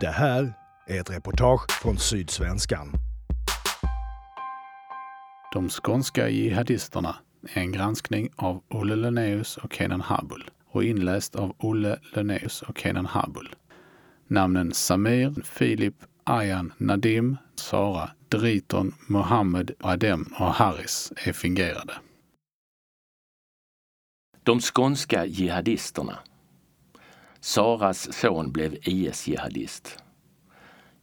Det här är ett reportage från Sydsvenskan. De skånska jihadisterna är en granskning av Olle Lenneus och Kenan Habul och inläst av Olle Lenneus och Kenan Habul. Namnen Samir, Filip, Ayan, Nadim, Sara, Driton, Mohammed, Adem och Haris är fingerade. De skånska jihadisterna. Saras son blev IS-jihadist.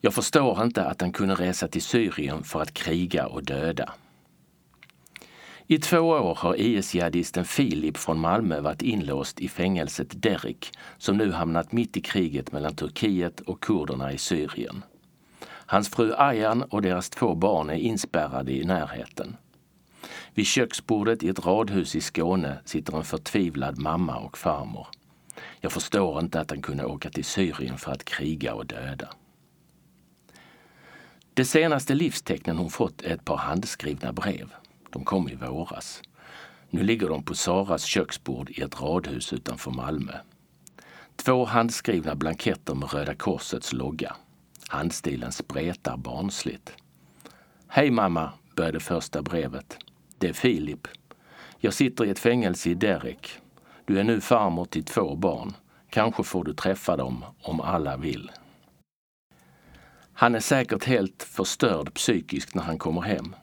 Jag förstår inte att han kunde resa till Syrien för att kriga och döda. I två år har IS-jihadisten Filip från Malmö varit inlåst i fängelset Derik som nu hamnat mitt i kriget mellan Turkiet och kurderna i Syrien. Hans fru Ayan och deras två barn är inspärrade i närheten. Vid köksbordet i ett radhus i Skåne sitter en förtvivlad mamma och farmor. Jag förstår inte att han kunde åka till Syrien för att kriga och döda. De senaste livstecknen hon fått är ett par handskrivna brev. De kom i våras. Nu ligger de på Saras köksbord i ett radhus utanför Malmö. Två handskrivna blanketter med Röda Korsets logga. Handstilen spretar barnsligt. Hej mamma, började första brevet. Det är Filip. Jag sitter i ett fängelse i Derek. Du är nu farmor till två barn. Kanske får du träffa dem om alla vill. Han är säkert helt förstörd psykiskt när han kommer hem.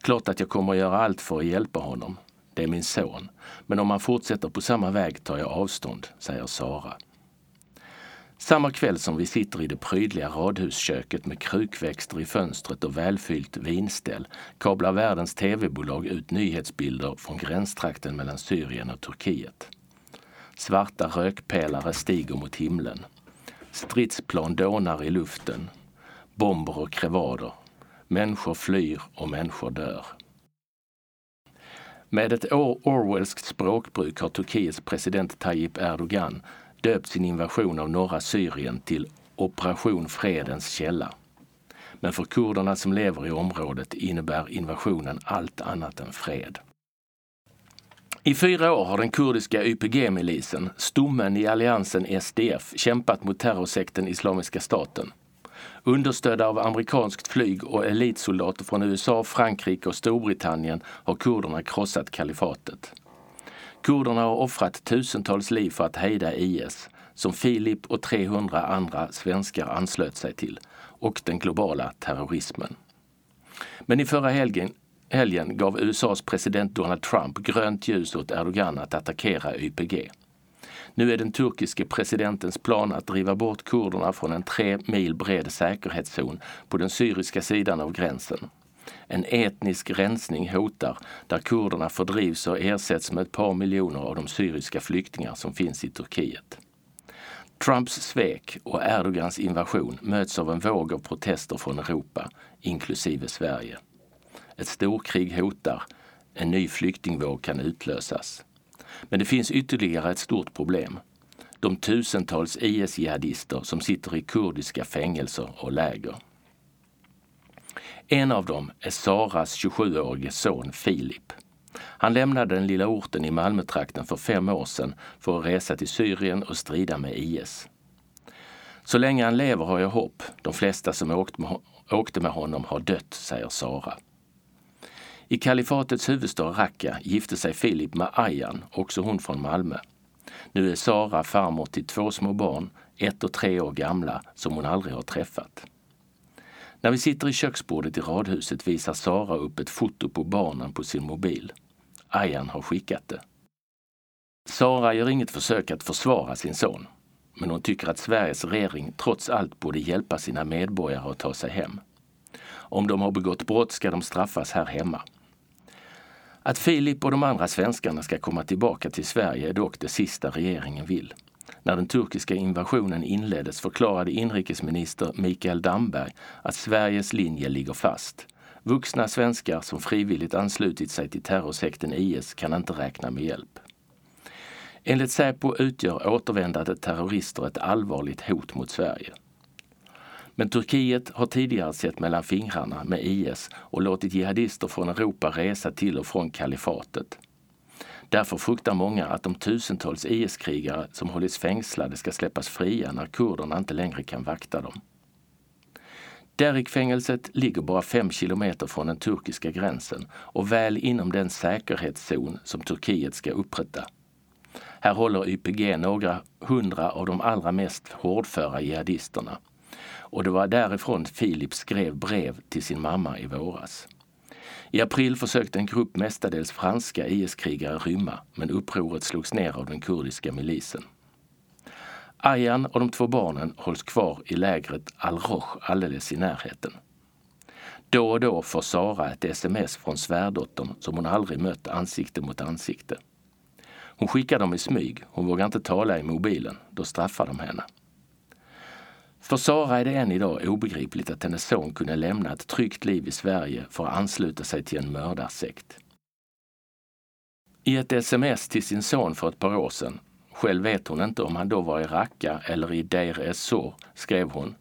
Klart att jag kommer att göra allt för att hjälpa honom. Det är min son. Men om han fortsätter på samma väg tar jag avstånd, säger Sara. Samma kväll som vi sitter i det prydliga radhusköket med krukväxter i fönstret och välfyllt vinställ kablar världens tv-bolag ut nyhetsbilder från gränstrakten mellan Syrien och Turkiet. Svarta rökpelare stiger mot himlen. Stridsplan dånar i luften. Bomber och krevader. Människor flyr och människor dör. Med ett Orwellskt språkbruk har Turkiets president Tayyip Erdogan döpt sin invasion av norra Syrien till Operation Fredens källa. Men för kurderna som lever i området innebär invasionen allt annat än fred. I fyra år har den kurdiska YPG-milisen, stommen i alliansen SDF, kämpat mot terrorsekten Islamiska staten. Understödda av amerikanskt flyg och elitsoldater från USA, Frankrike och Storbritannien har kurderna krossat kalifatet. Kurderna har offrat tusentals liv för att hejda IS, som Filip och 300 andra svenskar anslöt sig till, och den globala terrorismen. Men i förra helgen, helgen gav USAs president Donald Trump grönt ljus åt Erdogan att attackera YPG. Nu är den turkiske presidentens plan att driva bort kurderna från en tre mil bred säkerhetszon på den syriska sidan av gränsen. En etnisk rensning hotar där kurderna fördrivs och ersätts med ett par miljoner av de syriska flyktingar som finns i Turkiet. Trumps svek och Erdogans invasion möts av en våg av protester från Europa, inklusive Sverige. Ett storkrig hotar. En ny flyktingvåg kan utlösas. Men det finns ytterligare ett stort problem. De tusentals IS-jihadister som sitter i kurdiska fängelser och läger. En av dem är Saras 27-årige son Filip. Han lämnade den lilla orten i Malmötrakten för fem år sedan för att resa till Syrien och strida med IS. Så länge han lever har jag hopp. De flesta som åkte med honom har dött, säger Sara. I kalifatets huvudstad Raqqa gifte sig Filip med Ayan, också hon från Malmö. Nu är Sara farmor till två små barn, ett och tre år gamla, som hon aldrig har träffat. När vi sitter i köksbordet i radhuset visar Sara upp ett foto på barnen på sin mobil. Ayan har skickat det. Sara gör inget försök att försvara sin son, men hon tycker att Sveriges regering trots allt borde hjälpa sina medborgare att ta sig hem. Om de har begått brott ska de straffas här hemma. Att Filip och de andra svenskarna ska komma tillbaka till Sverige är dock det sista regeringen vill. När den turkiska invasionen inleddes förklarade inrikesminister Mikael Damberg att Sveriges linje ligger fast. Vuxna svenskar som frivilligt anslutit sig till terrorsekten IS kan inte räkna med hjälp. Enligt Säpo utgör återvändande terrorister ett allvarligt hot mot Sverige. Men Turkiet har tidigare sett mellan fingrarna med IS och låtit jihadister från Europa resa till och från kalifatet. Därför fruktar många att de tusentals IS-krigare som hållits fängslade ska släppas fria när kurderna inte längre kan vakta dem. Derikfängelset ligger bara fem kilometer från den turkiska gränsen och väl inom den säkerhetszon som Turkiet ska upprätta. Här håller YPG några hundra av de allra mest hårdföra jihadisterna. Och det var därifrån Filip skrev brev till sin mamma i våras. I april försökte en grupp mestadels franska IS-krigare rymma, men upproret slogs ner av den kurdiska milisen. Ayan och de två barnen hålls kvar i lägret Al-Roch alldeles i närheten. Då och då får Sara ett sms från svärdottern som hon aldrig mött ansikte mot ansikte. Hon skickar dem i smyg. Hon vågar inte tala i mobilen. Då straffar de henne. För Sara är det än idag obegripligt att hennes son kunde lämna ett tryggt liv i Sverige för att ansluta sig till en mördarsekt. I ett sms till sin son för ett par år sedan, själv vet hon inte om han då var i Raqqa eller i Deir ez-Zor, skrev hon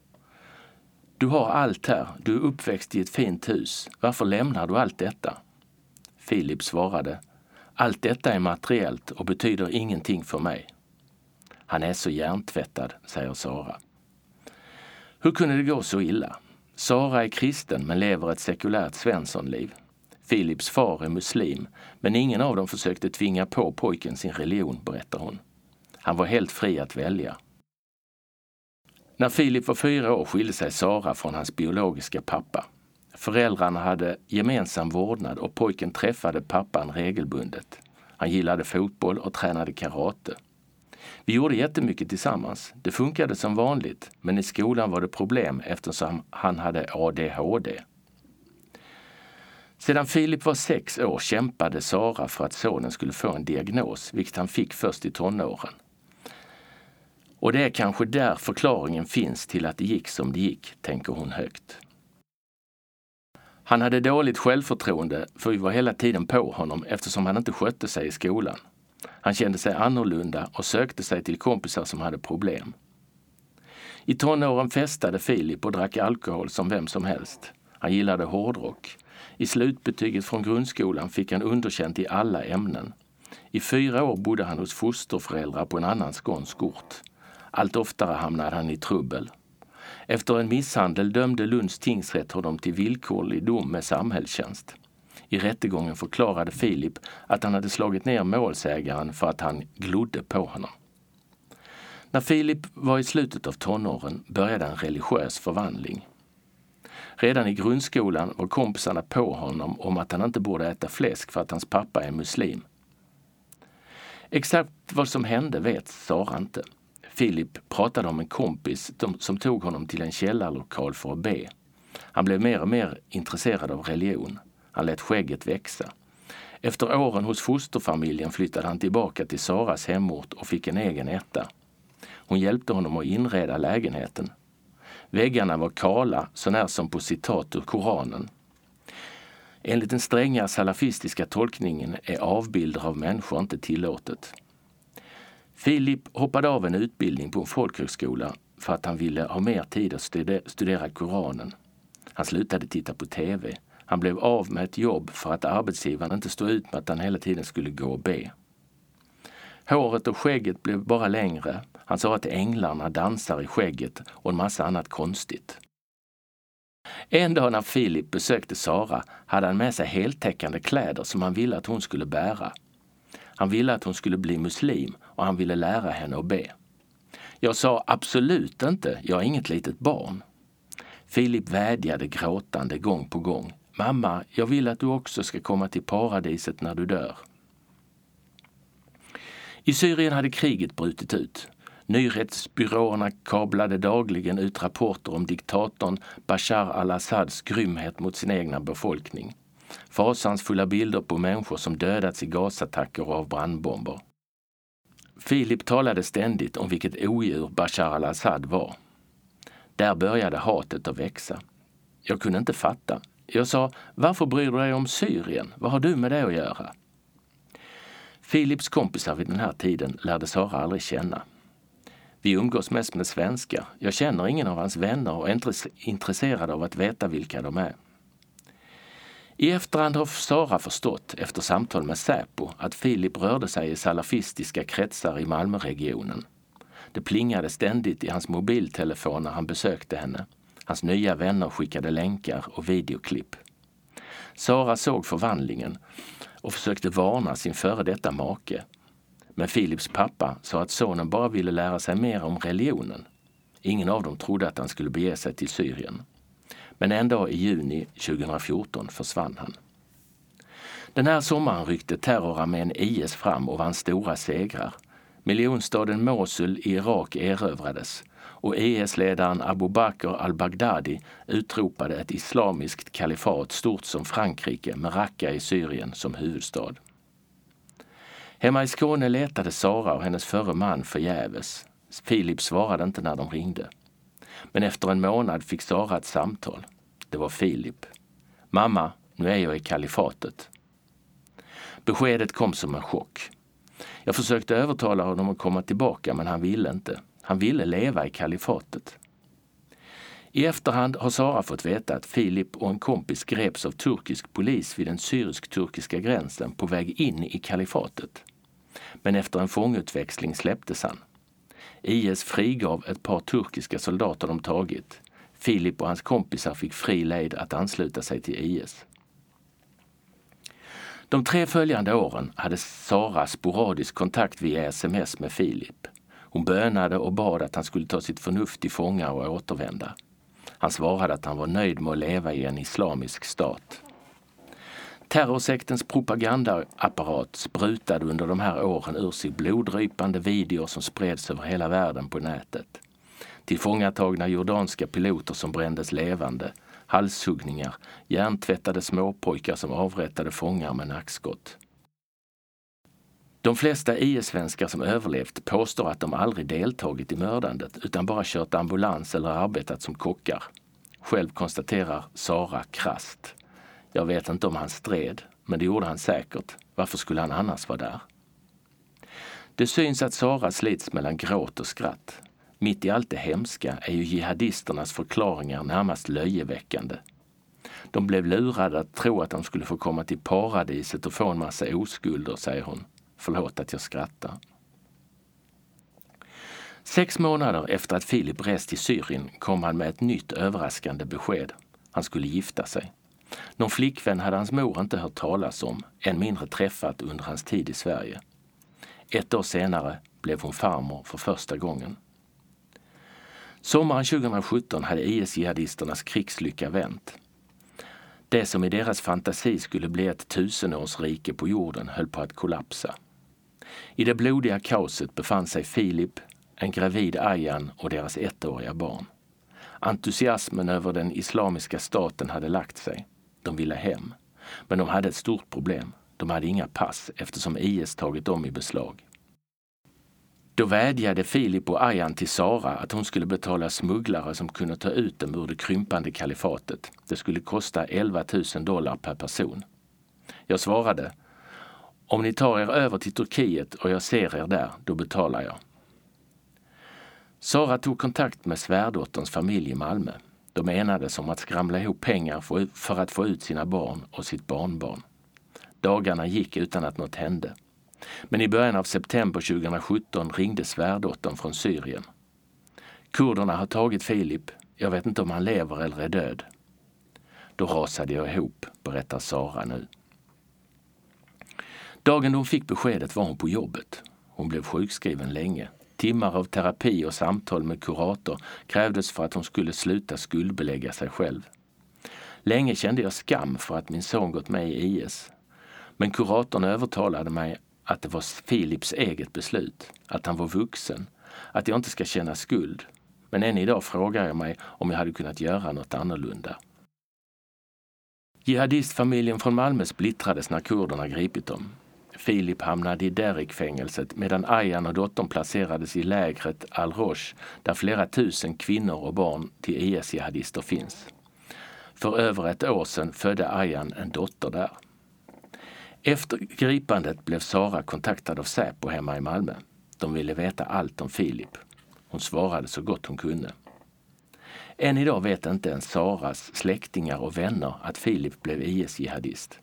Du har allt här, du är uppväxt i ett fint hus. Varför lämnar du allt detta? Filip svarade Allt detta är materiellt och betyder ingenting för mig. Han är så hjärntvättad, säger Sara. Hur kunde det gå så illa? Sara är kristen men lever ett sekulärt svenssonliv. Philips far är muslim, men ingen av dem försökte tvinga på pojken sin religion, berättar hon. Han var helt fri att välja. När Filip var fyra år skilde sig Sara från hans biologiska pappa. Föräldrarna hade gemensam vårdnad och pojken träffade pappan regelbundet. Han gillade fotboll och tränade karate. Vi gjorde jättemycket tillsammans. Det funkade som vanligt, men i skolan var det problem eftersom han hade ADHD. Sedan Filip var sex år kämpade Sara för att sonen skulle få en diagnos, vilket han fick först i tonåren. Och det är kanske där förklaringen finns till att det gick som det gick, tänker hon högt. Han hade dåligt självförtroende för vi var hela tiden på honom eftersom han inte skötte sig i skolan. Han kände sig annorlunda och sökte sig till kompisar som hade problem. I tonåren festade Filip och drack alkohol som vem som helst. Han gillade hårdrock. I slutbetyget från grundskolan fick han underkänt i alla ämnen. I fyra år bodde han hos fosterföräldrar på en annan skånsk ort. Allt oftare hamnade han i trubbel. Efter en misshandel dömde Lunds tingsrätt honom till villkorlig dom med samhällstjänst. I rättegången förklarade Filip att han hade slagit ner målsägaren för att han glodde på honom. När Filip var i slutet av tonåren började en religiös förvandling. Redan i grundskolan var kompisarna på honom om att han inte borde äta fläsk för att hans pappa är muslim. Exakt vad som hände vet Sara inte. Filip pratade om en kompis som tog honom till en källarlokal för att be. Han blev mer och mer intresserad av religion. Han lät skägget växa. Efter åren hos fosterfamiljen flyttade han tillbaka till Saras hemort och fick en egen etta. Hon hjälpte honom att inreda lägenheten. Väggarna var kala, sånär som på citat ur Koranen. Enligt den stränga salafistiska tolkningen är avbilder av människor inte tillåtet. Filip hoppade av en utbildning på en folkhögskola för att han ville ha mer tid att studera Koranen. Han slutade titta på TV. Han blev av med ett jobb för att arbetsgivaren inte stod ut med att han hela tiden skulle gå och be. Håret och skägget blev bara längre. Han sa att änglarna dansar i skägget och en massa annat konstigt. En dag när Filip besökte Sara hade han med sig heltäckande kläder som han ville att hon skulle bära. Han ville att hon skulle bli muslim och han ville lära henne att be. Jag sa absolut inte, jag är inget litet barn. Filip vädjade gråtande gång på gång. Mamma, jag vill att du också ska komma till paradiset när du dör. I Syrien hade kriget brutit ut. Nyhetsbyråerna kablade dagligen ut rapporter om diktatorn Bashar al-Assads grymhet mot sin egna befolkning. Fasansfulla bilder på människor som dödats i gasattacker och av brandbomber. Filip talade ständigt om vilket odjur Bashar al-Assad var. Där började hatet att växa. Jag kunde inte fatta. Jag sa, varför bryr du dig om Syrien? Vad har du med det att göra? Filips kompisar vid den här tiden lärde Sara aldrig känna. Vi umgås mest med svenskar. Jag känner ingen av hans vänner och är inte intresserad av att veta vilka de är. I efterhand har Sara förstått, efter samtal med Säpo, att Filip rörde sig i salafistiska kretsar i Malmöregionen. Det plingade ständigt i hans mobiltelefon när han besökte henne. Hans nya vänner skickade länkar och videoklipp. Sara såg förvandlingen och försökte varna sin före detta make. Men Philips pappa sa att sonen bara ville lära sig mer om religionen. Ingen av dem trodde att han skulle bege sig till Syrien. Men en dag i juni 2014 försvann han. Den här sommaren ryckte terrorarmén IS fram och vann stora segrar. Miljonstaden Mosul i Irak erövrades och IS-ledaren Abu Bakr al-Baghdadi utropade ett islamiskt kalifat stort som Frankrike med Raqqa i Syrien som huvudstad. Hemma i Skåne letade Sara och hennes förre man förgäves. Filip svarade inte när de ringde. Men efter en månad fick Sara ett samtal. Det var Filip. Mamma, nu är jag i kalifatet. Beskedet kom som en chock. Jag försökte övertala honom att komma tillbaka men han ville inte. Han ville leva i kalifatet. I efterhand har Sara fått veta att Filip och en kompis greps av turkisk polis vid den syrisk-turkiska gränsen på väg in i kalifatet. Men efter en fångutväxling släpptes han. IS frigav ett par turkiska soldater de tagit. Filip och hans kompisar fick fri lejd att ansluta sig till IS. De tre följande åren hade Sara sporadisk kontakt via sms med Filip. Hon bönade och bad att han skulle ta sitt förnuft till fånga och återvända. Han svarade att han var nöjd med att leva i en islamisk stat. Terrorsektens propagandaapparat sprutade under de här åren ur sig bloddrypande videor som spreds över hela världen på nätet. Tillfångatagna jordanska piloter som brändes levande, halshuggningar, hjärntvättade småpojkar som avrättade fångar med nackskott. De flesta IS-svenskar som överlevt påstår att de aldrig deltagit i mördandet utan bara kört ambulans eller arbetat som kockar. Själv konstaterar Sara krast. Jag vet inte om han stred, men det gjorde han säkert. Varför skulle han annars vara där? Det syns att Sara slits mellan gråt och skratt. Mitt i allt det hemska är ju jihadisternas förklaringar närmast löjeväckande. De blev lurade att tro att de skulle få komma till paradiset och få en massa oskulder, säger hon. Förlåt att jag skrattar. Sex månader efter att Filip rest till Syrien kom han med ett nytt överraskande besked. Han skulle gifta sig. Någon flickvän hade hans mor inte hört talas om, än mindre träffat under hans tid i Sverige. Ett år senare blev hon farmor för första gången. Sommaren 2017 hade IS-jihadisternas krigslycka vänt. Det som i deras fantasi skulle bli ett tusenårsrike på jorden höll på att kollapsa. I det blodiga kaoset befann sig Filip, en gravid Ayan och deras ettåriga barn. Entusiasmen över den islamiska staten hade lagt sig. De ville hem. Men de hade ett stort problem. De hade inga pass eftersom IS tagit dem i beslag. Då vädjade Filip och Ayan till Sara att hon skulle betala smugglare som kunde ta ut dem ur det krympande kalifatet. Det skulle kosta 11 000 dollar per person. Jag svarade, om ni tar er över till Turkiet och jag ser er där, då betalar jag. Sara tog kontakt med svärdotterns familj i Malmö. De enades om att skramla ihop pengar för att få ut sina barn och sitt barnbarn. Dagarna gick utan att något hände. Men i början av september 2017 ringde svärdottern från Syrien. Kurderna har tagit Filip. Jag vet inte om han lever eller är död. Då rasade jag ihop, berättar Sara nu. Dagen hon fick beskedet var hon på jobbet. Hon blev sjukskriven länge. Timmar av terapi och samtal med kurator krävdes för att hon skulle sluta skuldbelägga sig själv. Länge kände jag skam för att min son gått med i IS. Men kuratorn övertalade mig att det var Philips eget beslut, att han var vuxen, att jag inte ska känna skuld. Men än idag frågar jag mig om jag hade kunnat göra något annorlunda. Jihadistfamiljen från Malmö splittrades när kurderna gripit dem. Filip hamnade i Derrick-fängelset medan Ayan och dottern placerades i lägret Al-Rosh där flera tusen kvinnor och barn till e IS-jihadister finns. För över ett år sedan födde Ayan en dotter där. Efter gripandet blev Sara kontaktad av Säpo hemma i Malmö. De ville veta allt om Filip. Hon svarade så gott hon kunde. Än idag vet inte ens Saras släktingar och vänner att Filip blev e IS-jihadist.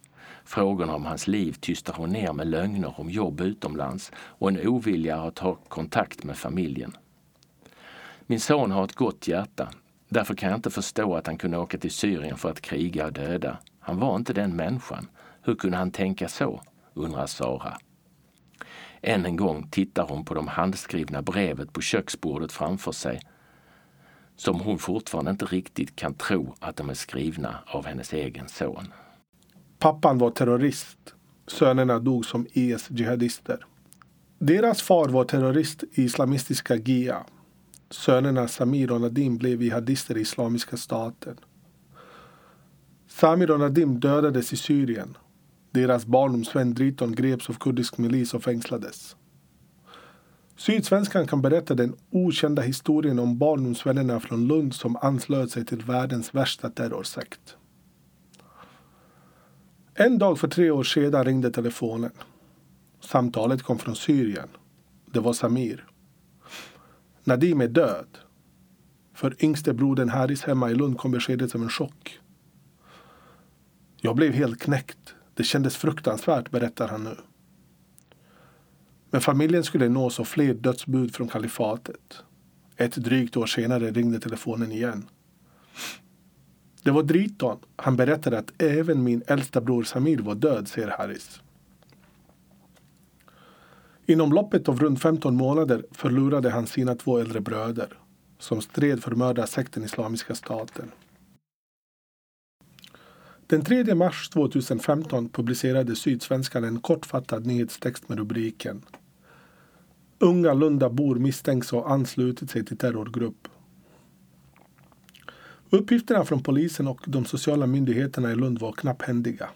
Frågorna om hans liv tystar hon ner med lögner om jobb utomlands och en ovilja att ha kontakt med familjen. Min son har ett gott hjärta. Därför kan jag inte förstå att han kunde åka till Syrien för att kriga och döda. Han var inte den människan. Hur kunde han tänka så? undrar Sara. Än en gång tittar hon på de handskrivna brevet på köksbordet framför sig som hon fortfarande inte riktigt kan tro att de är skrivna av hennes egen son. Pappan var terrorist. Sönerna dog som IS-jihadister. Deras far var terrorist i islamistiska GIA. Sönerna Samir och Nadim blev jihadister i Islamiska staten. Samir och Nadim dödades i Syrien. Deras barndomsvän Driton greps av kurdisk milis och fängslades. Sydsvenskan kan berätta den okända historien om barndomsvännerna från Lund som anslöt sig till världens värsta terrorsekt. En dag för tre år sedan ringde telefonen. Samtalet kom från Syrien. Det var Samir. Nadim är död. För yngste brodern Haris hemma i Lund kom beskedet som en chock. Jag blev helt knäckt. Det kändes fruktansvärt, berättar han nu. Men familjen skulle nås av fler dödsbud från kalifatet. Ett drygt år senare ringde telefonen igen. Det var Driton. Han berättade att även min äldsta bror Samir var död, säger Harris. Inom loppet av runt 15 månader förlorade han sina två äldre bröder som stred för mördarsekten Islamiska staten. Den 3 mars 2015 publicerade Sydsvenskan en kortfattad nyhetstext med rubriken Unga Lundabor misstänks ha anslutit sig till terrorgrupp. Uppgifterna från polisen och de sociala myndigheterna i Lund var knapphändiga.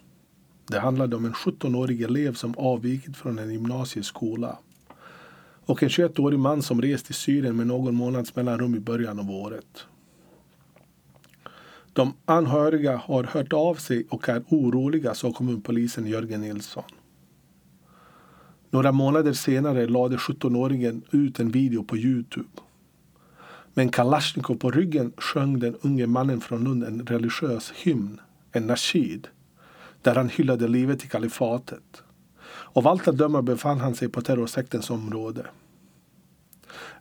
Det handlade om en 17-årig elev som avvikit från en gymnasieskola och en 21-årig man som rest till Syrien med någon månads mellanrum i början av året. De anhöriga har hört av sig och är oroliga, sa kommunpolisen Jörgen Nilsson. Några månader senare lade 17-åringen ut en video på Youtube. Med en kalasjnikov på ryggen sjöng den unge mannen från Lund en religiös hymn, en nashid, där han hyllade livet i kalifatet. Av allt att döma befann han sig på terrorsektens område.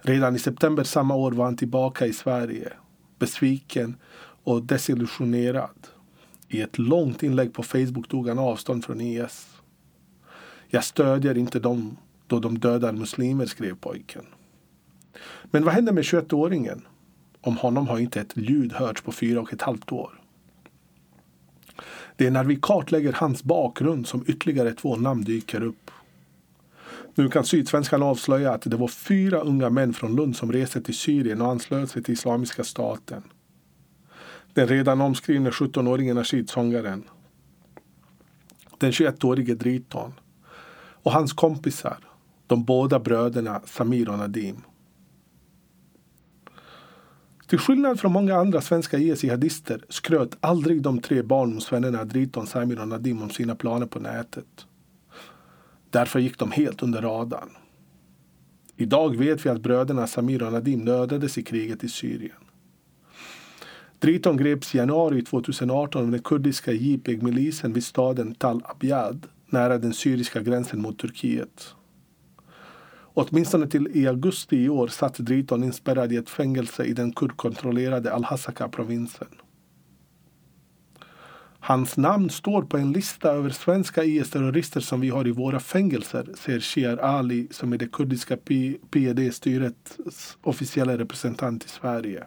Redan i september samma år var han tillbaka i Sverige, besviken och desillusionerad. I ett långt inlägg på Facebook tog han avstånd från IS. Jag stödjer inte dem då de dödar muslimer, skrev pojken. Men vad händer med 21-åringen? Om honom har inte ett ljud hörts på fyra och ett halvt år. Det är när vi kartlägger hans bakgrund som ytterligare två namn dyker upp. Nu kan Sydsvenskan avslöja att det var fyra unga män från Lund som reste till Syrien och anslöt sig till Islamiska staten. Den redan omskrivne 17-åringen Nasheed-sångaren. Den 21-årige Driton. Och hans kompisar, de båda bröderna Samir och Nadim. Till skillnad från många andra svenska IS-jihadister skröt aldrig de tre barndomsvännerna Driton, Samir och Nadim om sina planer på nätet. Därför gick de helt under radarn. Idag vet vi att bröderna Samir och Nadim dödades i kriget i Syrien. Driton greps i januari 2018 av den kurdiska JPEG-milisen vid staden Tal Abyad nära den syriska gränsen mot Turkiet. Åtminstone till i augusti i år satt Driton inspärrad i ett fängelse i den kurdkontrollerade Al-Hasaka-provinsen. Hans namn står på en lista över svenska IS-terrorister som vi har i våra fängelser, säger Shiar Ali som är det kurdiska PED-styrets officiella representant i Sverige.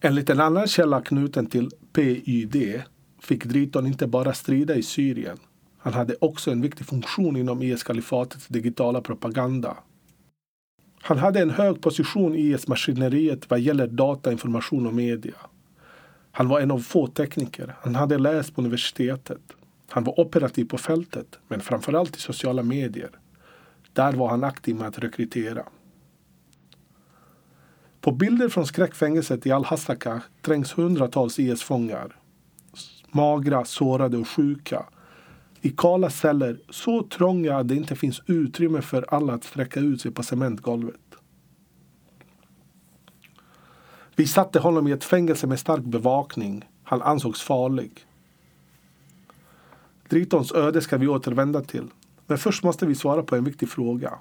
Enligt en annan källa knuten till PYD fick Driton inte bara strida i Syrien. Han hade också en viktig funktion inom e IS-kalifatets digitala propaganda. Han hade en hög position i e IS-maskineriet vad gäller data, information och media. Han var en av få tekniker. Han hade läst på universitetet. Han var operativ på fältet, men framförallt i sociala medier. Där var han aktiv med att rekrytera. På bilder från skräckfängelset i Al-Hasaka trängs hundratals e IS-fångar. Magra, sårade och sjuka. I kala celler, så trånga att det inte finns utrymme för alla att sträcka ut sig på cementgolvet. Vi satte honom i ett fängelse med stark bevakning. Han ansågs farlig. Dritons öde ska vi återvända till. Men först måste vi svara på en viktig fråga.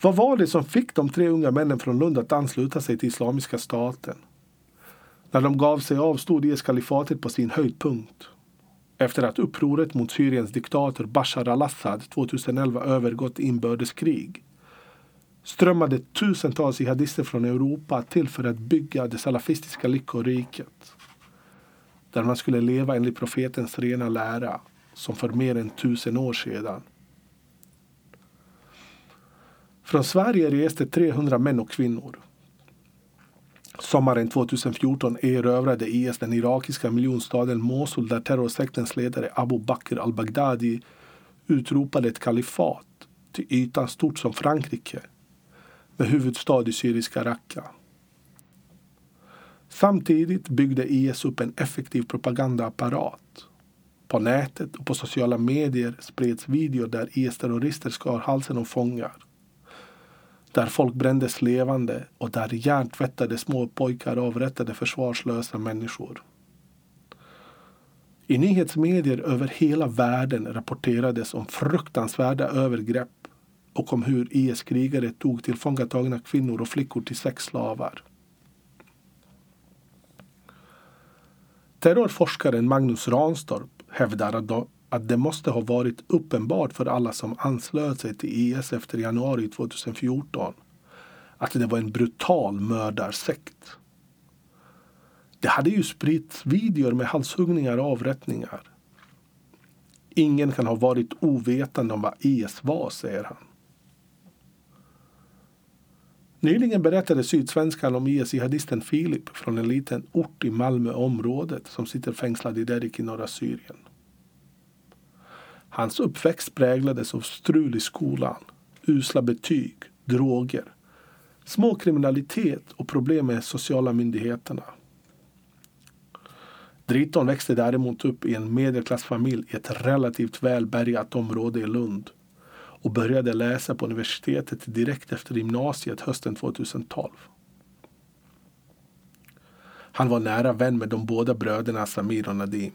Vad var det som fick de tre unga männen från Lund att ansluta sig till Islamiska staten? När de gav sig av stod IS-kalifatet på sin höjdpunkt. Efter att upproret mot Syriens diktator Bashar al-Assad 2011 övergått inbördeskrig strömmade tusentals jihadister från Europa till för att bygga det salafistiska lyckoriket. Där man skulle leva enligt profetens rena lära, som för mer än tusen år sedan. Från Sverige reste 300 män och kvinnor. Sommaren 2014 erövrade IS den irakiska miljonstaden Mosul där terrorsektens ledare Abu Bakr al-Baghdadi utropade ett kalifat till ytan stort som Frankrike med huvudstad i syriska Raqqa. Samtidigt byggde IS upp en effektiv propagandaapparat. På nätet och på sociala medier spreds videor där IS-terrorister skar halsen av fångar. Där folk brändes levande och där hjärntvättade små pojkar avrättade försvarslösa människor. I nyhetsmedier över hela världen rapporterades om fruktansvärda övergrepp och om hur IS-krigare tog tillfångatagna kvinnor och flickor till sexslavar. Terrorforskaren Magnus Ranstorp hävdar att att det måste ha varit uppenbart för alla som anslöt sig till IS efter januari 2014 att det var en brutal mördarsekt. Det hade ju spritts videor med halshuggningar och avrättningar. Ingen kan ha varit ovetande om vad IS var, säger han. Nyligen berättade Sydsvenskan om IS-jihadisten Filip från en liten ort i Malmöområdet som sitter fängslad i Derik i norra Syrien. Hans uppväxt präglades av strul i skolan, usla betyg, droger, småkriminalitet och problem med sociala myndigheterna. Driton växte däremot upp i en medelklassfamilj i ett relativt välbärgat område i Lund och började läsa på universitetet direkt efter gymnasiet hösten 2012. Han var nära vän med de båda bröderna Samir och Nadim.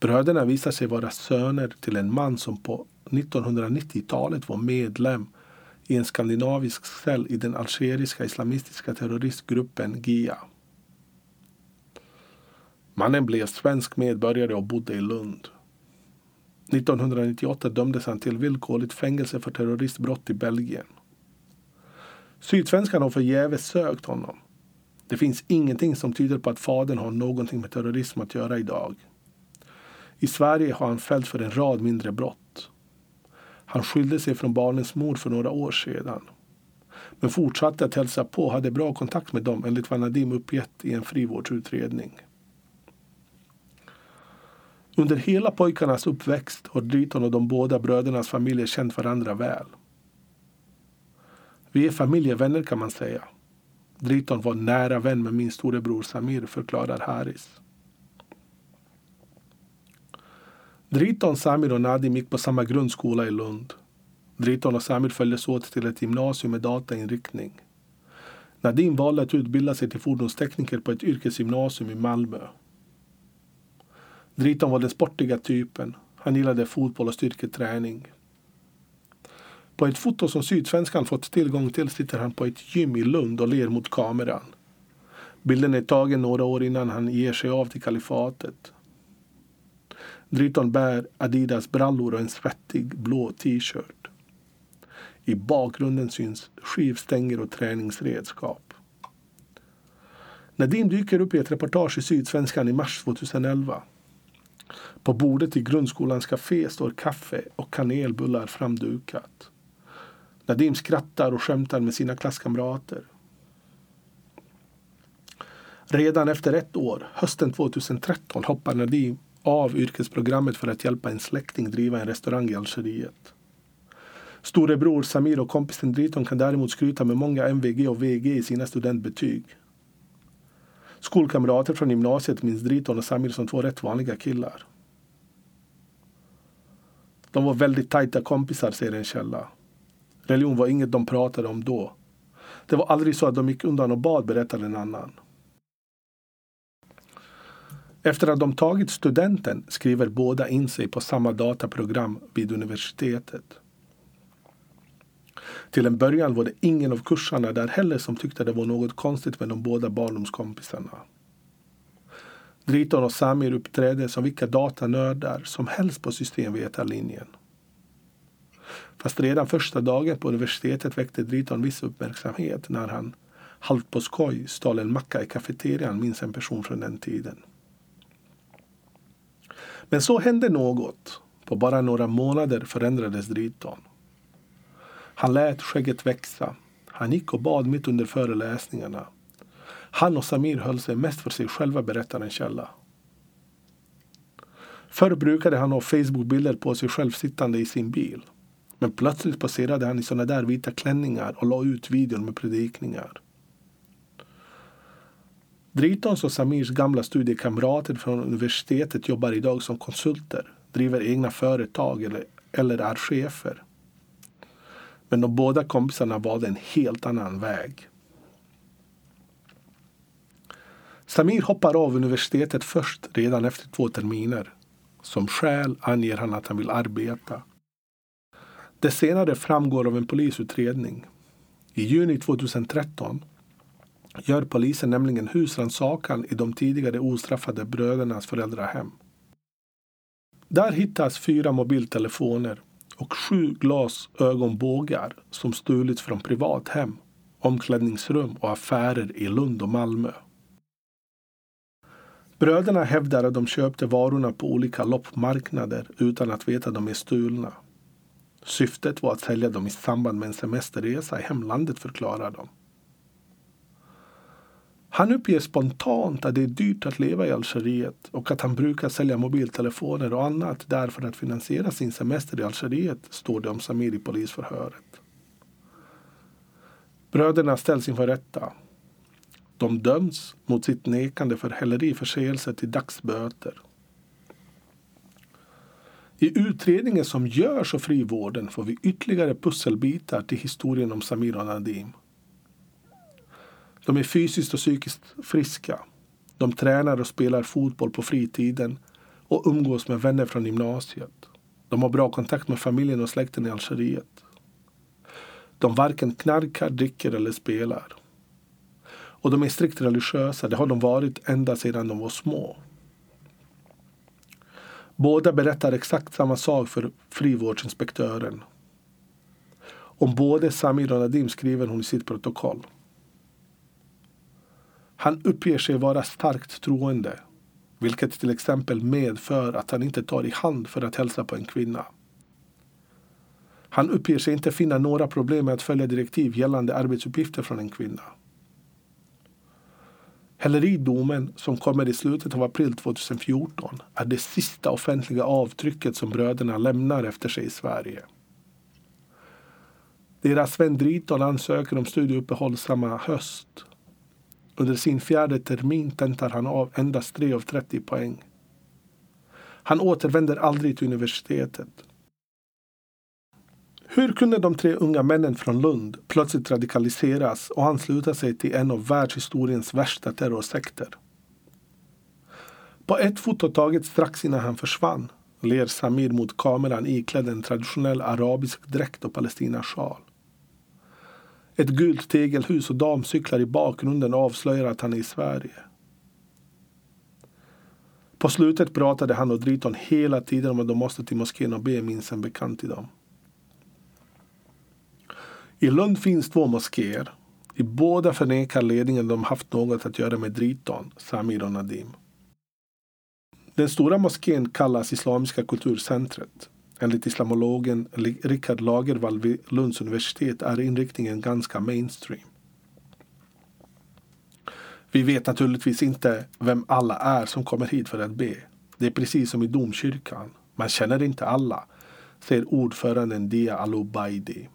Bröderna visar sig vara söner till en man som på 1990-talet var medlem i en skandinavisk cell i den algeriska islamistiska terroristgruppen GIA. Mannen blev svensk medborgare och bodde i Lund. 1998 dömdes han till villkorligt fängelse för terroristbrott i Belgien. Sydsvenskan har förgäves sökt honom. Det finns ingenting som tyder på att fadern har någonting med terrorism att göra idag. I Sverige har han fällts för en rad mindre brott. Han skilde sig från barnens mor för några år sedan. Men fortsatte att hälsa på och hade bra kontakt med dem enligt vad Nadim uppgett i en frivårdsutredning. Under hela pojkarnas uppväxt har Driton och de båda brödernas familjer känt varandra väl. Vi är familjevänner kan man säga. Driton var nära vän med min storebror Samir, förklarar Haris. Driton, Samir och Nadim gick på samma grundskola i Lund. Driton och Samir följdes åt till ett gymnasium med datainriktning. Nadim valde att utbilda sig till fordonstekniker på ett yrkesgymnasium i Malmö. Driton var den sportiga typen. Han gillade fotboll och styrketräning. På ett foto som Sydsvenskan fått tillgång till sitter han på ett gym i Lund och ler mot kameran. Bilden är tagen några år innan han ger sig av till kalifatet. Driton bär Adidas brallor och en svettig blå t-shirt. I bakgrunden syns skivstänger och träningsredskap. Nadim dyker upp i ett reportage i Sydsvenskan i mars 2011. På bordet i grundskolans café står kaffe och kanelbullar framdukat. Nadim skrattar och skämtar med sina klasskamrater. Redan efter ett år, hösten 2013, hoppar Nadim av yrkesprogrammet för att hjälpa en släkting driva en restaurang i Algeriet. Storebror Samir och kompisen Driton kan däremot skryta med många MVG och VG i sina studentbetyg. Skolkamrater från gymnasiet minns Driton och Samir som två rätt vanliga killar. De var väldigt tajta kompisar, säger en källa. Religion var inget de pratade om då. Det var aldrig så att de gick undan och bad, berättar en annan. Efter att de tagit studenten skriver båda in sig på samma dataprogram vid universitetet. Till en början var det ingen av kursarna där heller som tyckte det var något konstigt med de båda barndomskompisarna. Driton och Samir uppträdde som vilka datanördar som helst på systemvetarlinjen. Fast redan första dagen på universitetet väckte Driton viss uppmärksamhet när han halvt på skoj stal en macka i kafeterian, minns en person från den tiden. Men så hände något. På bara några månader förändrades Driton. Han lät skägget växa. Han gick och bad mitt under föreläsningarna. Han och Samir höll sig mest för sig själva, berättar en källa. Förr brukade han ha Facebookbilder på sig själv sittande i sin bil. Men plötsligt poserade han i såna där vita klänningar och la ut videor med predikningar. Dritons och Samirs gamla studiekamrater från universitetet jobbar idag som konsulter, driver egna företag eller, eller är chefer. Men de båda kompisarna valde en helt annan väg. Samir hoppar av universitetet först redan efter två terminer. Som skäl anger han att han vill arbeta. Det senare framgår av en polisutredning. I juni 2013 gör polisen nämligen husrannsakan i de tidigare ostraffade brödernas föräldrahem. Där hittas fyra mobiltelefoner och sju glasögonbågar som stulits från privathem, omklädningsrum och affärer i Lund och Malmö. Bröderna hävdar att de köpte varorna på olika loppmarknader utan att veta att de är stulna. Syftet var att sälja dem i samband med en semesterresa i hemlandet, förklarar de. Han uppger spontant att det är dyrt att leva i Algeriet och att han brukar sälja mobiltelefoner och annat där för att finansiera sin semester i Algeriet, står det om Samir i polisförhöret. Bröderna ställs inför rätta. De döms mot sitt nekande för häleriförseelse till dagsböter. I utredningen som görs av frivården får vi ytterligare pusselbitar till historien om Samir och Nadim. De är fysiskt och psykiskt friska. De tränar och spelar fotboll på fritiden och umgås med vänner från gymnasiet. De har bra kontakt med familjen och släkten i Algeriet. De varken knarkar, dricker eller spelar. Och de är strikt religiösa. Det har de varit ända sedan de var små. Båda berättar exakt samma sak för frivårdsinspektören. Om både Samir och Nadim skriver hon i sitt protokoll. Han uppger sig vara starkt troende, vilket till exempel medför att han inte tar i hand för att hälsa på en kvinna. Han uppger sig inte finna några problem med att följa direktiv gällande arbetsuppgifter från en kvinna. Häleridomen, som kommer i slutet av april 2014, är det sista offentliga avtrycket som bröderna lämnar efter sig i Sverige. Deras vän Driton ansöker om studieuppehåll samma höst under sin fjärde termin tentar han av endast 3 av 30 poäng. Han återvänder aldrig till universitetet. Hur kunde de tre unga männen från Lund plötsligt radikaliseras och ansluta sig till en av världshistoriens värsta terrorsekter? På ett foto taget strax innan han försvann ler Samir mot kameran iklädd en traditionell arabisk dräkt och palestinasjal. Ett gult tegelhus och damcyklar i bakgrunden avslöjar att han är i Sverige. På slutet pratade han och Driton hela tiden om att de måste till moskén och be, minst en bekant till dem. I Lund finns två moskéer. I båda förnekar ledningen de haft något att göra med Driton, Samir och Nadim. Den stora moskén kallas Islamiska kulturcentret. Enligt islamologen Richard Lagerwall vid Lunds universitet är inriktningen ganska mainstream. Vi vet naturligtvis inte vem alla är som kommer hit för att be. Det är precis som i domkyrkan. Man känner inte alla, säger ordföranden Dia Alubaidi.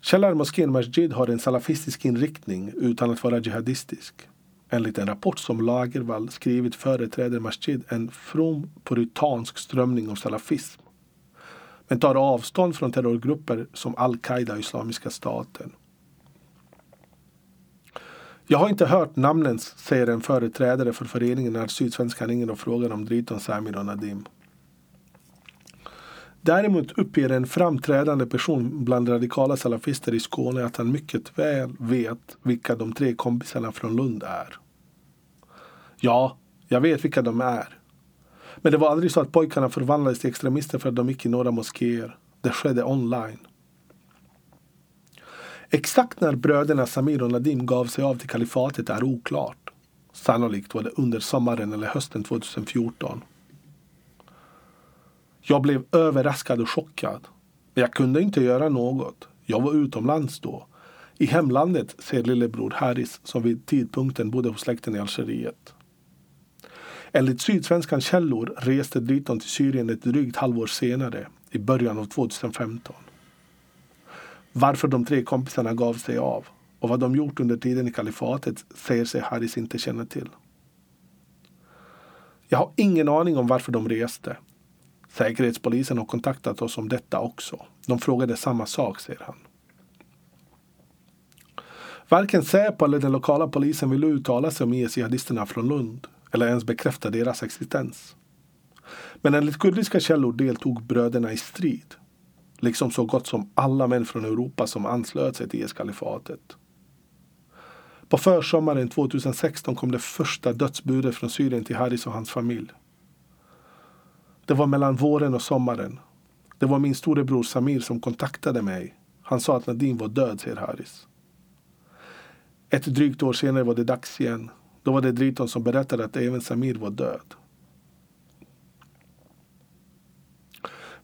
Källarmoskén Masjid har en salafistisk inriktning utan att vara jihadistisk. Enligt en rapport som Lagervall skrivit företräder Masjid en from puritansk strömning av salafism men tar avstånd från terrorgrupper som al-Qaida och Islamiska staten. Jag har inte hört namnen, säger en företrädare för föreningen när Sydsvenskan ringer och frågar om Driton, Samir och Nadim. Däremot uppger en framträdande person bland radikala salafister i Skåne att han mycket väl vet vilka de tre kompisarna från Lund är. Ja, jag vet vilka de är. Men det var aldrig så att pojkarna förvandlades till extremister för att de gick i några moskéer. Det skedde online. Exakt när bröderna Samir och Nadim gav sig av till kalifatet är oklart. Sannolikt var det under sommaren eller hösten 2014. Jag blev överraskad och chockad. Men jag kunde inte göra något. Jag var utomlands då. I hemlandet, säger lillebror Haris som vid tidpunkten bodde hos släkten i Algeriet. Enligt Sydsvenskans källor reste Driton till Syrien ett drygt halvår senare, i början av 2015. Varför de tre kompisarna gav sig av och vad de gjort under tiden i kalifatet säger sig Haris inte känna till. Jag har ingen aning om varför de reste. Säkerhetspolisen har kontaktat oss om detta också. De frågade samma sak, säger han. Varken Säpo eller den lokala polisen vill uttala sig om IS-jihadisterna från Lund eller ens bekräfta deras existens. Men enligt kurdiska källor deltog bröderna i strid liksom så gott som alla män från Europa som anslöt sig till IS-kalifatet. På försommaren 2016 kom det första dödsbudet från Syrien till Haris och hans familj. Det var mellan våren och sommaren. Det var min storebror Samir som kontaktade mig. Han sa att Nadine var död, säger Haris. Ett drygt år senare var det dags igen. Då var det Driton som berättade att även Samir var död.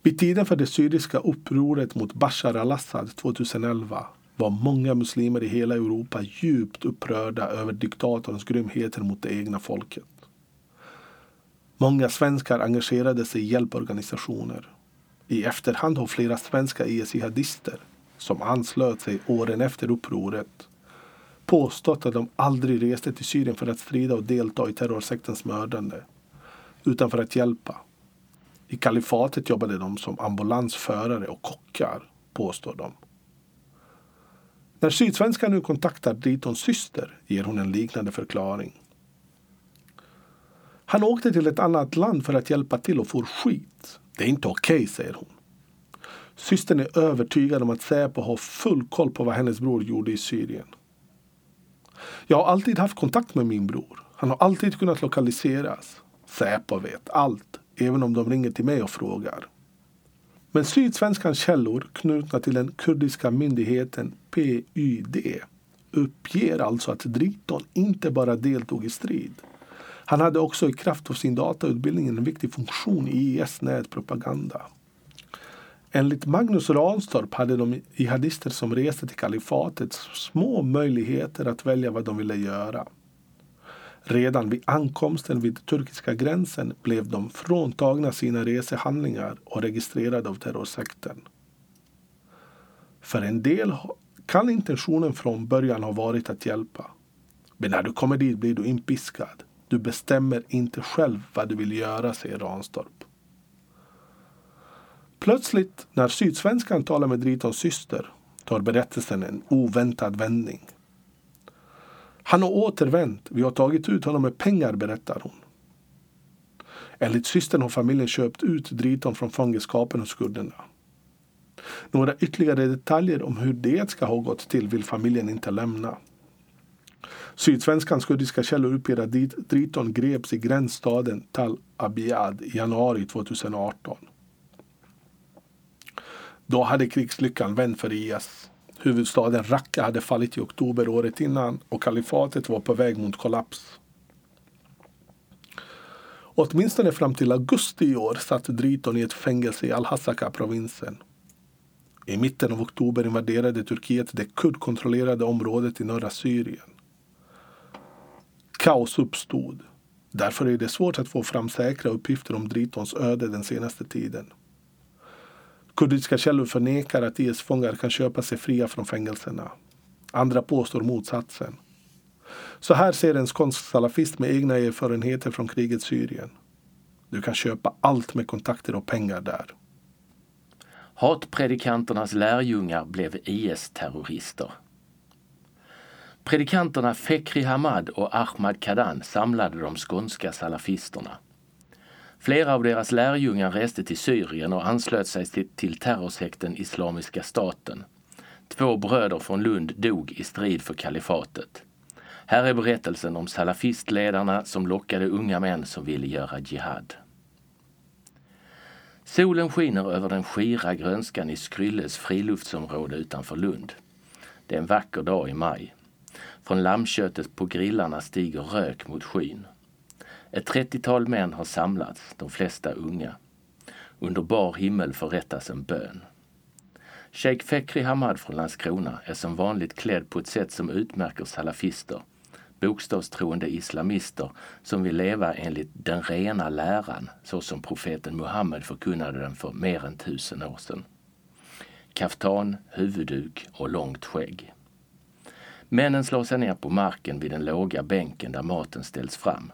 Vid tiden för det syriska upproret mot Bashar al-Assad 2011 var många muslimer i hela Europa djupt upprörda över diktatorns grymheter mot det egna folket. Många svenskar engagerade sig i hjälporganisationer. I efterhand har flera svenska IS-jihadister som anslöt sig åren efter upproret påstått att de aldrig reste till Syrien för att strida och delta i terrorsektens mördande utan för att hjälpa. I kalifatet jobbade de som ambulansförare och kockar, påstår de. När Sydsvenskan nu kontaktar Dritons syster ger hon en liknande förklaring. Han åkte till ett annat land för att hjälpa till och får skit. Det är inte okej, okay, säger hon. Systern är övertygad om att Säpo har full koll på vad hennes bror gjorde i Syrien. Jag har alltid haft kontakt med min bror. Han har alltid kunnat lokaliseras. Säpo vet allt, även om de ringer till mig och frågar. Men Sydsvenskans källor knutna till den kurdiska myndigheten PYD uppger alltså att Driton inte bara deltog i strid. Han hade också i kraft av sin datautbildning en viktig funktion i IS nätpropaganda. Enligt Magnus Ranstorp hade de jihadister som reste till kalifatet små möjligheter att välja vad de ville göra. Redan vid ankomsten vid turkiska gränsen blev de fråntagna sina resehandlingar och registrerade av terrorsekten. För en del kan intentionen från början ha varit att hjälpa. Men när du kommer dit blir du inpiskad. Du bestämmer inte själv vad du vill göra, säger Ranstorp. Plötsligt, när Sydsvenskan talar med Dritons syster, tar berättelsen en oväntad vändning. Han har återvänt. Vi har tagit ut honom med pengar, berättar hon. Enligt systern har familjen köpt ut Driton från fångenskapen hos kurderna. Några ytterligare detaljer om hur det ska ha gått till vill familjen inte lämna. Sydsvenskans kurdiska källor uppger att Driton greps i gränsstaden Tal Abiyad i januari 2018. Då hade krigslyckan vänt för IS. Huvudstaden Raqqa hade fallit i oktober året innan och kalifatet var på väg mot kollaps. Åtminstone fram till augusti i år satt Driton i ett fängelse i Al-Hasaka-provinsen. I mitten av oktober invaderade Turkiet det kurdkontrollerade området i norra Syrien. Kaos uppstod. Därför är det svårt att få fram säkra uppgifter om Dritons öde den senaste tiden. Kurdiska källor förnekar att IS-fångar kan köpa sig fria från fängelserna. Andra påstår motsatsen. Så här ser en skånsk salafist med egna erfarenheter från krigets Syrien. Du kan köpa allt med kontakter och pengar där. Hatpredikanternas lärjungar blev IS-terrorister. Predikanterna Fekri Hamad och Ahmad Kadan samlade de skånska salafisterna. Flera av deras lärjungar reste till Syrien och anslöt sig till terrorsekten Islamiska staten. Två bröder från Lund dog i strid för kalifatet. Här är berättelsen om salafistledarna som lockade unga män som ville göra jihad. Solen skiner över den skira grönskan i Skrylles friluftsområde utanför Lund. Det är en vacker dag i maj. Från lammköttet på grillarna stiger rök mot skyn. Ett trettiotal män har samlats, de flesta unga. Under bar himmel förrättas en bön. Sheikh Fekri Hamad från Landskrona är som vanligt klädd på ett sätt som utmärker salafister, bokstavstroende islamister som vill leva enligt den rena läran så som profeten Muhammed förkunnade den för mer än tusen år sedan. Kaftan, huvudduk och långt skägg. Männen slår sig ner på marken vid den låga bänken där maten ställs fram.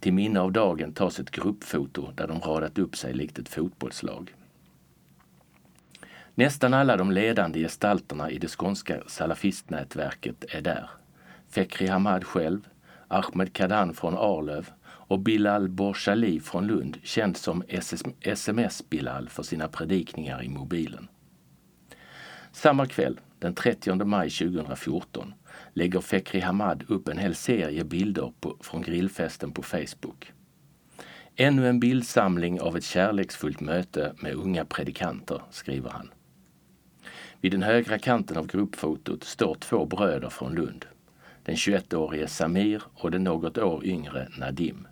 Till minne av dagen tas ett gruppfoto där de radat upp sig likt ett fotbollslag. Nästan alla de ledande gestalterna i det skånska salafistnätverket är där. Fekri Hamad själv, Ahmed Kadan från Arlöv och Bilal Borshali från Lund, känd som SMS-Bilal för sina predikningar i mobilen. Samma kväll, den 30 maj 2014, lägger Fekri Hamad upp en hel serie bilder på, från grillfesten på Facebook. Ännu en bildsamling av ett kärleksfullt möte med unga predikanter, skriver han. Vid den högra kanten av gruppfotot står två bröder från Lund. Den 21-årige Samir och den något år yngre Nadim.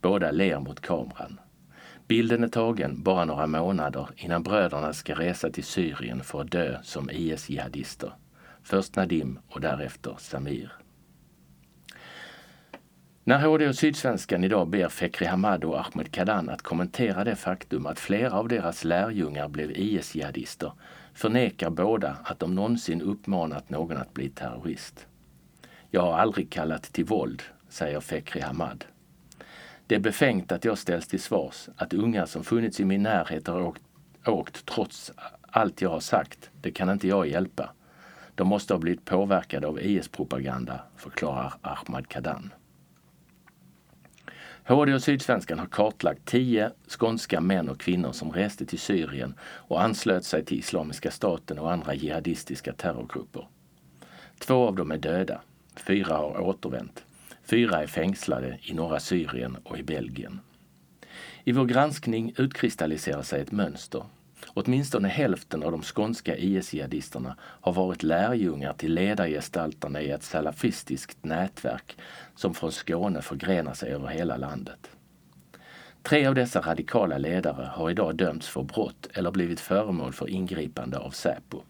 Båda ler mot kameran. Bilden är tagen bara några månader innan bröderna ska resa till Syrien för att dö som IS-jihadister. Först Nadim och därefter Samir. När HD och Sydsvenskan idag ber Fekri Hamad och Ahmed Kadan att kommentera det faktum att flera av deras lärjungar blev IS-jihadister förnekar båda att de någonsin uppmanat någon att bli terrorist. Jag har aldrig kallat till våld, säger Fekri Hamad. Det är befängt att jag ställs till svars, att unga som funnits i min närhet har åkt, åkt trots allt jag har sagt. Det kan inte jag hjälpa. De måste ha blivit påverkade av IS-propaganda, förklarar Ahmad Kadan. HD och Sydsvenskan har kartlagt tio skånska män och kvinnor som reste till Syrien och anslöt sig till Islamiska staten och andra jihadistiska terrorgrupper. Två av dem är döda. Fyra har återvänt. Fyra är fängslade i norra Syrien och i Belgien. I vår granskning utkristalliserar sig ett mönster. Åtminstone hälften av de skånska IS-jihadisterna har varit lärjungar till ledargestalterna i ett salafistiskt nätverk som från Skåne förgrenar sig över hela landet. Tre av dessa radikala ledare har idag dömts för brott eller blivit föremål för ingripande av Säpo.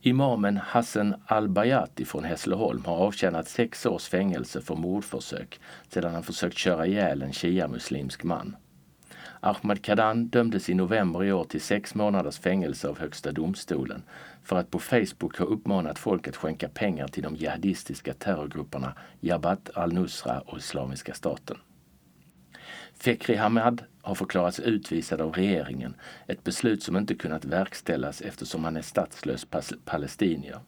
Imamen Hassan al-Bayati från Hässleholm har avtjänat sex års fängelse för mordförsök sedan han försökt köra ihjäl en shia-muslimsk man. Ahmad Kadan dömdes i november i år till sex månaders fängelse av Högsta domstolen för att på Facebook ha uppmanat folk att skänka pengar till de jihadistiska terrorgrupperna Jabhat al-Nusra och Islamiska staten. Fekri Hamad har förklarats utvisad av regeringen, ett beslut som inte kunnat verkställas eftersom han är statslös palestinier.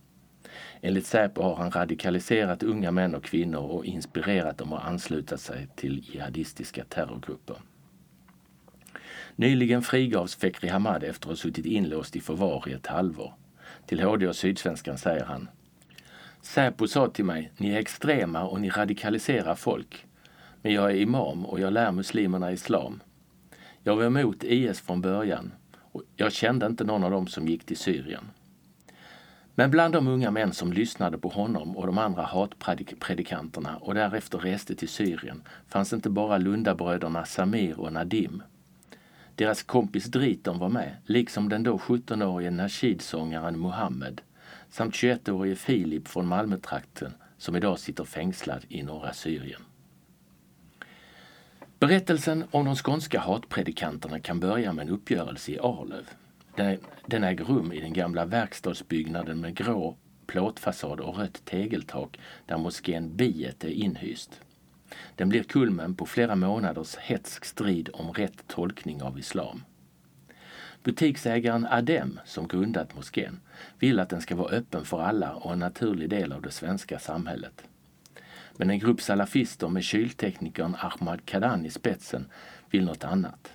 Enligt Säpo har han radikaliserat unga män och kvinnor och inspirerat dem att ansluta sig till jihadistiska terrorgrupper. Nyligen frigavs Fekri Hamad efter att ha suttit inlåst i förvar i ett halvår. Till HD och Sydsvenskan säger han Säpo sa till mig, ni är extrema och ni radikaliserar folk. Men jag är imam och jag lär muslimerna islam. Jag var emot IS från början och jag kände inte någon av dem som gick till Syrien. Men bland de unga män som lyssnade på honom och de andra hatpredikanterna och därefter reste till Syrien fanns inte bara Lundabröderna Samir och Nadim. Deras kompis Driton var med, liksom den då 17-årige Nasheed-sångaren Mohammed samt 21-årige Filip från Malmötrakten som idag sitter fängslad i norra Syrien. Berättelsen om de skånska hatpredikanterna kan börja med en uppgörelse i Arlöv. Den, äger rum i den gamla verkstadsbyggnaden med grå plåtfasad och rött tegeltak där moskén Biet är inhyst. Den blir kulmen på flera månaders hetsk strid om rätt tolkning av islam. Butiksägaren Adem, som grundat moskén, vill att den ska vara öppen för alla och en naturlig del av det svenska samhället. Men en grupp salafister med kylteknikern Ahmad Kadan i spetsen vill något annat.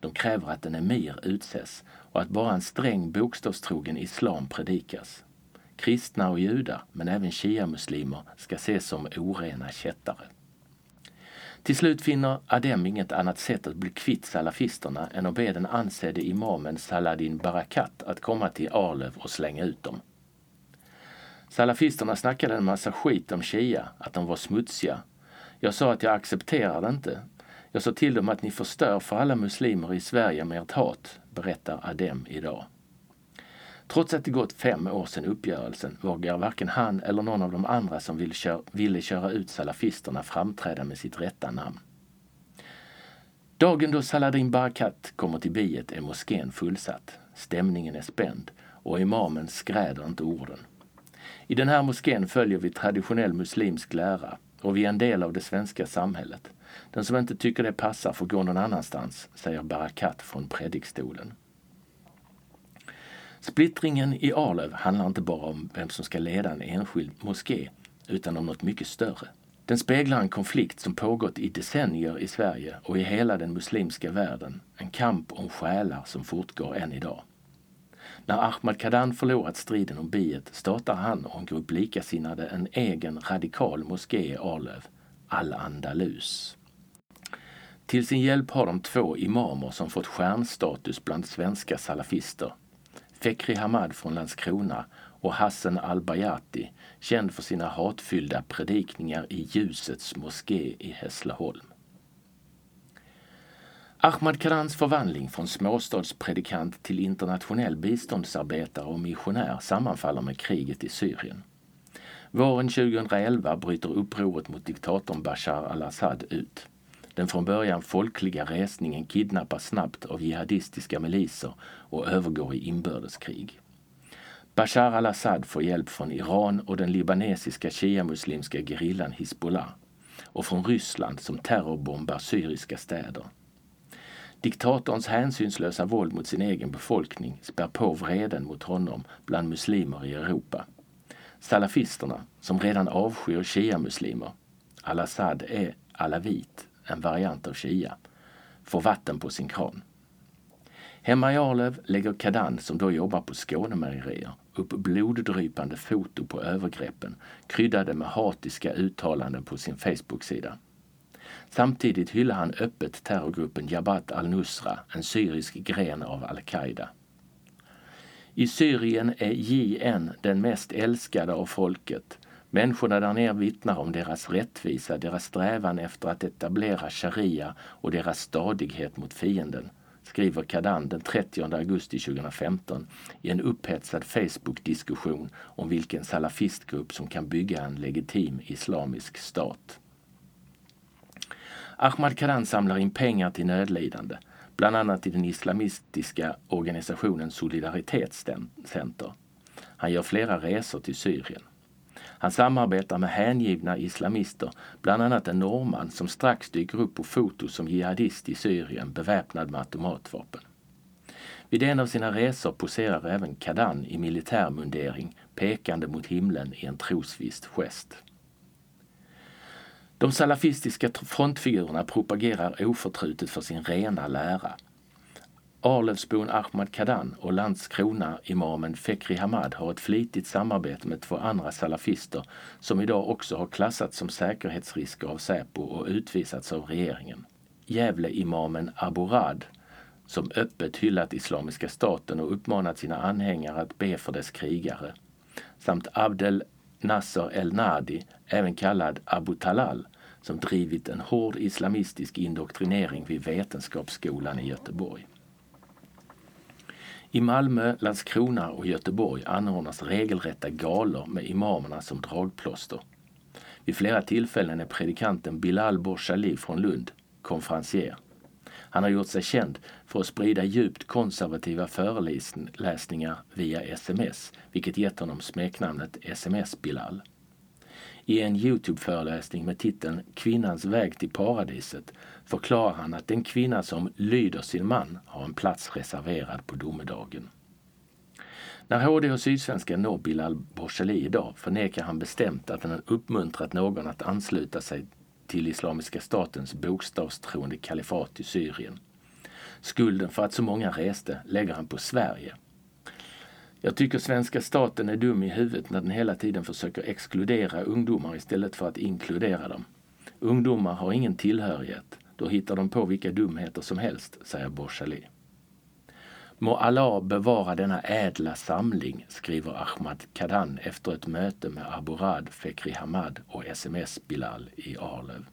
De kräver att en emir utses och att bara en sträng bokstavstrogen islam predikas. Kristna och judar, men även shia-muslimer, ska ses som orena kättare. Till slut finner Adem inget annat sätt att bli kvitt salafisterna än att be den ansedde imamen Saladin Barakat att komma till Arlöv och slänga ut dem. Salafisterna snackade en massa skit om shia, att de var smutsiga. Jag sa att jag accepterar det inte. Jag sa till dem att ni förstör för alla muslimer i Sverige med ert hat, berättar Adem idag. Trots att det gått fem år sedan uppgörelsen vågar varken han eller någon av de andra som vill köra, ville köra ut salafisterna framträda med sitt rätta namn. Dagen då Saladin Barakat kommer till biet är moskén fullsatt. Stämningen är spänd och imamen skräder inte orden. I den här moskén följer vi traditionell muslimsk lära och vi är en del av det svenska samhället. Den som inte tycker det passar får gå någon annanstans, säger Barakat från predikstolen. Splittringen i Arlöv handlar inte bara om vem som ska leda en enskild moské, utan om något mycket större. Den speglar en konflikt som pågått i decennier i Sverige och i hela den muslimska världen. En kamp om själar som fortgår än idag. När Ahmad Kadan förlorat striden om biet startar han och en grupp likasinnade en egen radikal moské i Arlöv, Al-Andalus. Till sin hjälp har de två imamer som fått stjärnstatus bland svenska salafister. Fekri Hamad från Landskrona och Hassan al-Bayati, känd för sina hatfyllda predikningar i Ljusets moské i Hässleholm. Ahmad Kadans förvandling från småstadspredikant till internationell biståndsarbetare och missionär sammanfaller med kriget i Syrien. Våren 2011 bryter upproret mot diktatorn Bashar al-Assad ut. Den från början folkliga resningen kidnappas snabbt av jihadistiska miliser och övergår i inbördeskrig. Bashar al-Assad får hjälp från Iran och den libanesiska shia-muslimska gerillan Hizbollah och från Ryssland som terrorbombar syriska städer. Diktatorns hänsynslösa våld mot sin egen befolkning spär på vreden mot honom bland muslimer i Europa. Salafisterna, som redan avskyr shia-muslimer, al-Assad är alavit, en variant av shia, får vatten på sin kran. Hemma i Arlöv lägger Kadan, som då jobbar på Skånemejerier, upp bloddrypande foto på övergreppen kryddade med hatiska uttalanden på sin Facebook-sida. Samtidigt hyllar han öppet terrorgruppen Jabhat al-Nusra, en syrisk gren av al-Qaida. I Syrien är JN den mest älskade av folket. Människorna där nere vittnar om deras rättvisa, deras strävan efter att etablera sharia och deras stadighet mot fienden, skriver Kadan den 30 augusti 2015 i en upphetsad Facebook-diskussion om vilken salafistgrupp som kan bygga en legitim islamisk stat. Ahmad Kadan samlar in pengar till nödlidande, bland annat till den islamistiska organisationen Solidaritetscenter. Han gör flera resor till Syrien. Han samarbetar med hängivna islamister, bland annat en norrman som strax dyker upp på foto som jihadist i Syrien beväpnad med automatvapen. Vid en av sina resor poserar även Kadan i militärmundering pekande mot himlen i en trosvist gest. De salafistiska frontfigurerna propagerar oförtrutet för sin rena lära. Arlövsbon Ahmad Kadan och Landskrona-imamen Fekri Hamad har ett flitigt samarbete med två andra salafister som idag också har klassats som säkerhetsrisker av Säpo och utvisats av regeringen. Gävle-imamen Abu Rad, som öppet hyllat Islamiska staten och uppmanat sina anhängare att be för dess krigare, samt Abdel Nasser el-Nadi, även kallad Abu Talal, som drivit en hård islamistisk indoktrinering vid Vetenskapsskolan i Göteborg. I Malmö, Landskrona och Göteborg anordnas regelrätta galor med imamerna som dragplåster. Vid flera tillfällen är predikanten Bilal Borshali från Lund konferencier. Han har gjort sig känd för att sprida djupt konservativa föreläsningar via sms, vilket gett honom smeknamnet SMS-Bilal. I en Youtube-föreläsning med titeln Kvinnans väg till paradiset förklarar han att den kvinna som lyder sin man har en plats reserverad på domedagen. När HD och Sydsvenskan når Bilal Borshali idag förnekar han bestämt att han uppmuntrat någon att ansluta sig till Islamiska statens bokstavstroende kalifat i Syrien. Skulden för att så många reste lägger han på Sverige. Jag tycker svenska staten är dum i huvudet när den hela tiden försöker exkludera ungdomar istället för att inkludera dem. Ungdomar har ingen tillhörighet. Då hittar de på vilka dumheter som helst, säger Borshali. Må Allah bevara denna ädla samling, skriver Ahmad Kadan efter ett möte med Aburad Fekri Hamad och SMS Bilal i Arlöv.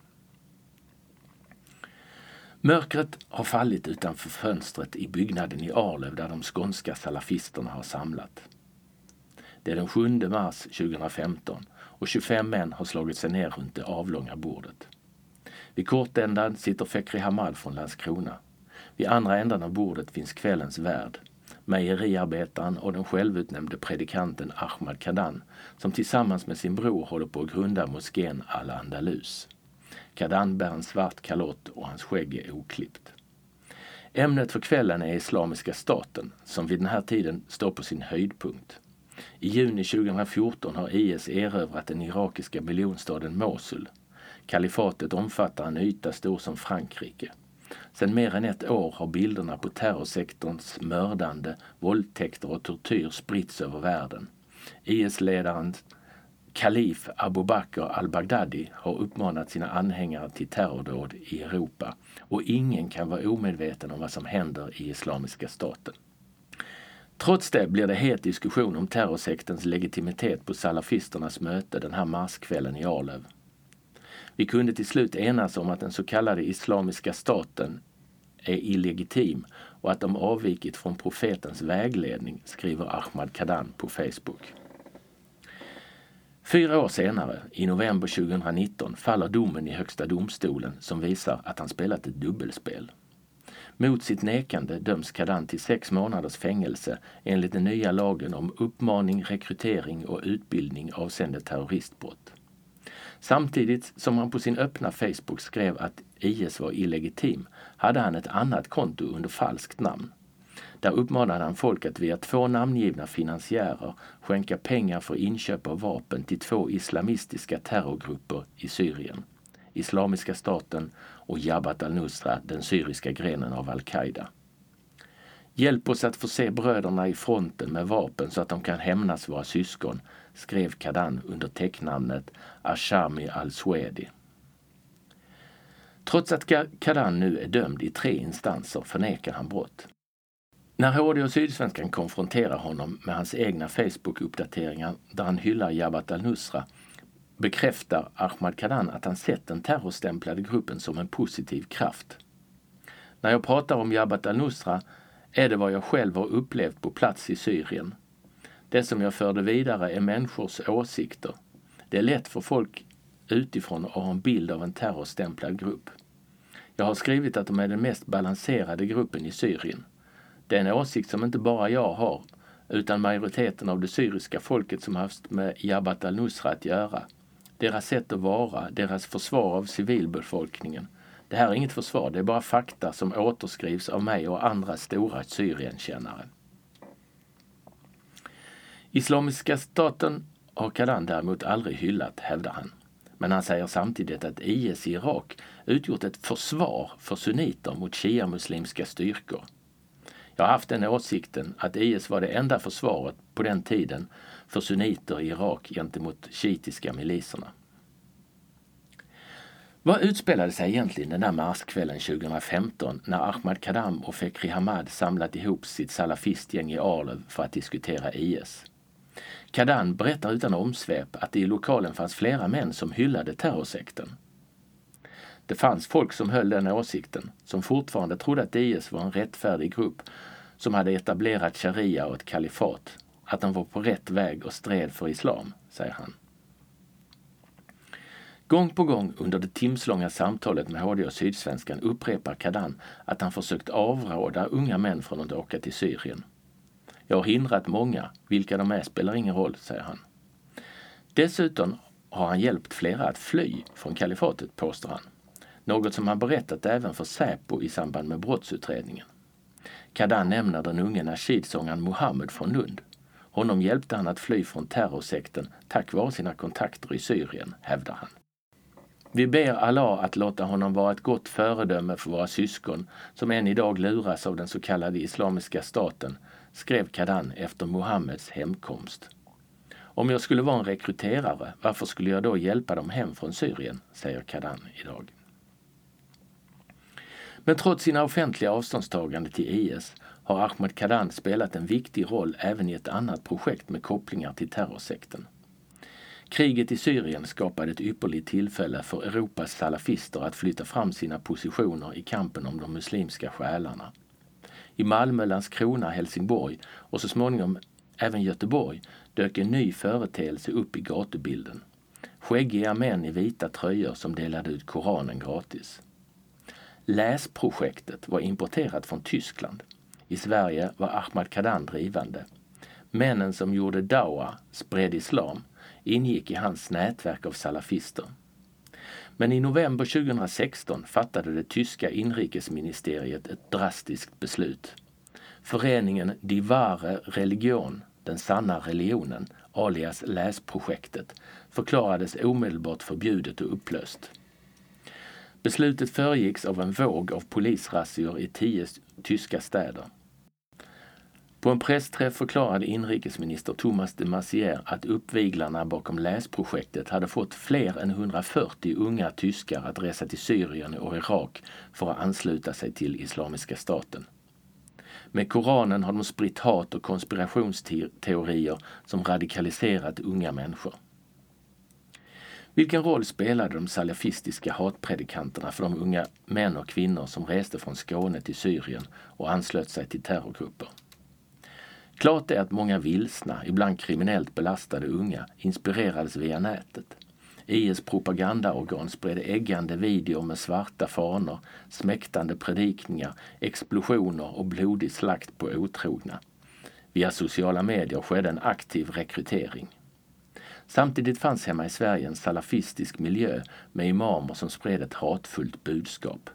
Mörkret har fallit utanför fönstret i byggnaden i Arlöv där de skånska salafisterna har samlat. Det är den 7 mars 2015 och 25 män har slagit sig ner runt det avlånga bordet. Vid kortändan sitter Fekri Hamad från Landskrona. Vid andra ändan av bordet finns kvällens värd, mejeriarbetaren och den självutnämnde predikanten Ahmad Kadan som tillsammans med sin bror håller på att grunda moskén Al-Andalus. Kadan bär en svart kalott och hans skägg är oklippt. Ämnet för kvällen är Islamiska staten som vid den här tiden står på sin höjdpunkt. I juni 2014 har IS erövrat den irakiska miljonstaden Mosul. Kalifatet omfattar en yta stor som Frankrike. Sedan mer än ett år har bilderna på terrorsektorns mördande, våldtäkter och tortyr spritts över världen. IS-ledaren kalif Abu Bakr al-Baghdadi har uppmanat sina anhängare till terrordåd i Europa och ingen kan vara omedveten om vad som händer i Islamiska staten. Trots det blir det het diskussion om terrorsektens legitimitet på salafisternas möte den här marskvällen i Arlöv. Vi kunde till slut enas om att den så kallade Islamiska staten är illegitim och att de avvikit från profetens vägledning, skriver Ahmad Kadan på Facebook. Fyra år senare, i november 2019, faller domen i Högsta domstolen som visar att han spelat ett dubbelspel. Mot sitt nekande döms Kadan till sex månaders fängelse enligt den nya lagen om uppmaning, rekrytering och utbildning avseende terroristbrott. Samtidigt som han på sin öppna Facebook skrev att IS var illegitim hade han ett annat konto under falskt namn. Där uppmanade han folk att via två namngivna finansiärer skänka pengar för inköp av vapen till två islamistiska terrorgrupper i Syrien. Islamiska staten och Jabhat al-Nusra, den syriska grenen av al-Qaida. Hjälp oss att förse bröderna i fronten med vapen så att de kan hämnas våra syskon, skrev Kadan under täcknamnet Ashami al-Swedi. Trots att Kadan nu är dömd i tre instanser förnekar han brott. När HD och Sydsvenskan konfronterar honom med hans egna Facebook-uppdateringar där han hyllar Jabhat al-Nusra bekräftar Ahmad Kadan att han sett den terrorstämplade gruppen som en positiv kraft. När jag pratar om Jabhat al-Nusra är det vad jag själv har upplevt på plats i Syrien. Det som jag förde vidare är människors åsikter. Det är lätt för folk utifrån att ha en bild av en terrorstämplad grupp. Jag har skrivit att de är den mest balanserade gruppen i Syrien. Det är en åsikt som inte bara jag har, utan majoriteten av det syriska folket som haft med Jabhat al-Nusra att göra. Deras sätt att vara, deras försvar av civilbefolkningen. Det här är inget försvar, det är bara fakta som återskrivs av mig och andra stora Syrienkännare. Islamiska staten har Kadan däremot aldrig hyllat, hävdar han. Men han säger samtidigt att IS i Irak utgjort ett försvar för sunniter mot shia-muslimska styrkor. Jag har haft den åsikten att IS var det enda försvaret på den tiden för sunniter i Irak gentemot shiitiska miliserna. Vad utspelade sig egentligen den där marskvällen 2015 när Ahmad Kadam och Fekri Hamad samlat ihop sitt salafistgäng i Arlöv för att diskutera IS? Kadan berättar utan omsvep att det i lokalen fanns flera män som hyllade terrorsekten. Det fanns folk som höll den åsikten, som fortfarande trodde att IS var en rättfärdig grupp som hade etablerat sharia och ett kalifat, att de var på rätt väg och stred för islam, säger han. Gång på gång under det timslånga samtalet med HD och Sydsvenskan upprepar Kadan att han försökt avråda unga män från att åka till Syrien. Jag har hindrat många, vilka de är spelar ingen roll, säger han. Dessutom har han hjälpt flera att fly från kalifatet, påstår han. Något som han berättat även för Säpo i samband med brottsutredningen. Kadan nämner den unge nashidsångaren Mohammed från Lund. Honom hjälpte han att fly från terrorsekten tack vare sina kontakter i Syrien, hävdar han. Vi ber Allah att låta honom vara ett gott föredöme för våra syskon som än idag luras av den så kallade Islamiska staten, skrev Kadan efter Muhammeds hemkomst. Om jag skulle vara en rekryterare, varför skulle jag då hjälpa dem hem från Syrien, säger Kadan idag. Men trots sina offentliga avståndstagande till IS har Ahmed Kadan spelat en viktig roll även i ett annat projekt med kopplingar till terrorsekten. Kriget i Syrien skapade ett ypperligt tillfälle för Europas salafister att flytta fram sina positioner i kampen om de muslimska själarna. I Malmö, Landskrona, Helsingborg och så småningom även Göteborg dök en ny företeelse upp i gatubilden. Skäggiga män i vita tröjor som delade ut Koranen gratis. Läsprojektet var importerat från Tyskland. I Sverige var Ahmad Kadan drivande. Männen som gjorde dawa, spred islam, ingick i hans nätverk av salafister. Men i november 2016 fattade det tyska inrikesministeriet ett drastiskt beslut. Föreningen Die Wahre Religion, den sanna religionen, alias läsprojektet, förklarades omedelbart förbjudet och upplöst. Beslutet föregicks av en våg av polisrazzior i tio tyska städer. På en pressträff förklarade inrikesminister Thomas de Maizière att uppviglarna bakom läsprojektet hade fått fler än 140 unga tyskar att resa till Syrien och Irak för att ansluta sig till Islamiska staten. Med Koranen har de spritt hat och konspirationsteorier som radikaliserat unga människor. Vilken roll spelade de salafistiska hatpredikanterna för de unga män och kvinnor som reste från Skåne till Syrien och anslöt sig till terrorgrupper? Klart är att många vilsna, ibland kriminellt belastade unga inspirerades via nätet. IS propagandaorgan spred äggande videor med svarta fanor, smäktande predikningar, explosioner och blodig slakt på otrogna. Via sociala medier skedde en aktiv rekrytering. Samtidigt fanns hemma i Sverige en salafistisk miljö med imamer som spred ett hatfullt budskap.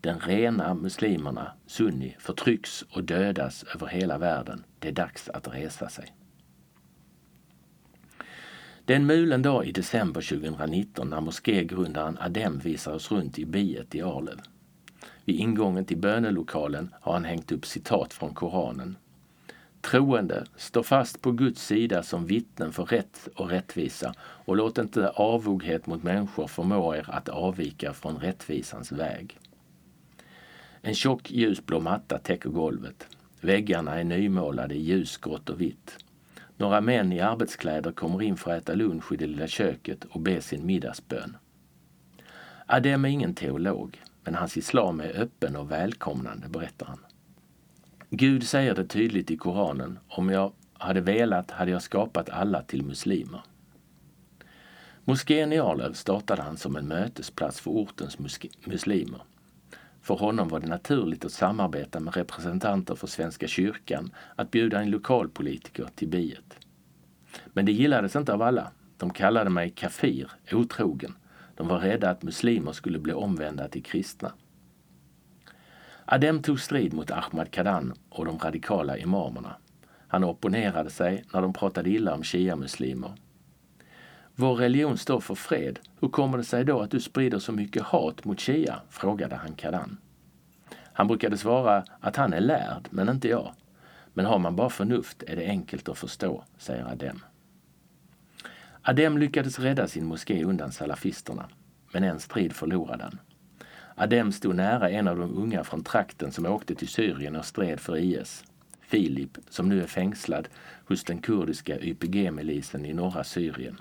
Den rena muslimerna, sunni, förtrycks och dödas över hela världen. Det är dags att resa sig. Det är en mulen dag i december 2019 när moskégrundaren Adem visar oss runt i biet i Arlöv. Vid ingången till bönelokalen har han hängt upp citat från Koranen. Troende, stå fast på Guds sida som vittnen för rätt och rättvisa och låt inte avoghet mot människor förmå er att avvika från rättvisans väg. En tjock ljusblå matta täcker golvet. Väggarna är nymålade i ljusgrått och vitt. Några män i arbetskläder kommer in för att äta lunch i det lilla köket och be sin middagsbön. Adem är ingen teolog, men hans islam är öppen och välkomnande, berättar han. Gud säger det tydligt i Koranen, om jag hade velat hade jag skapat alla till muslimer. Moskén i Arlöv startade han som en mötesplats för ortens muslimer. För honom var det naturligt att samarbeta med representanter för Svenska kyrkan, att bjuda in lokalpolitiker till biet. Men det gillades inte av alla. De kallade mig kafir, otrogen. De var rädda att muslimer skulle bli omvända till kristna. Adem tog strid mot Ahmad Kadan och de radikala imamerna. Han opponerade sig när de pratade illa om shia-muslimer. Vår religion står för fred. Hur kommer det sig då att du sprider så mycket hat mot shia? frågade han Kadan. Han brukade svara att han är lärd, men inte jag. Men har man bara förnuft är det enkelt att förstå, säger Adem. Adem lyckades rädda sin moské undan salafisterna, men en strid förlorade han. Adem stod nära en av de unga från trakten som åkte till Syrien och stred för IS. Filip, som nu är fängslad hos den kurdiska YPG-milisen i norra Syrien.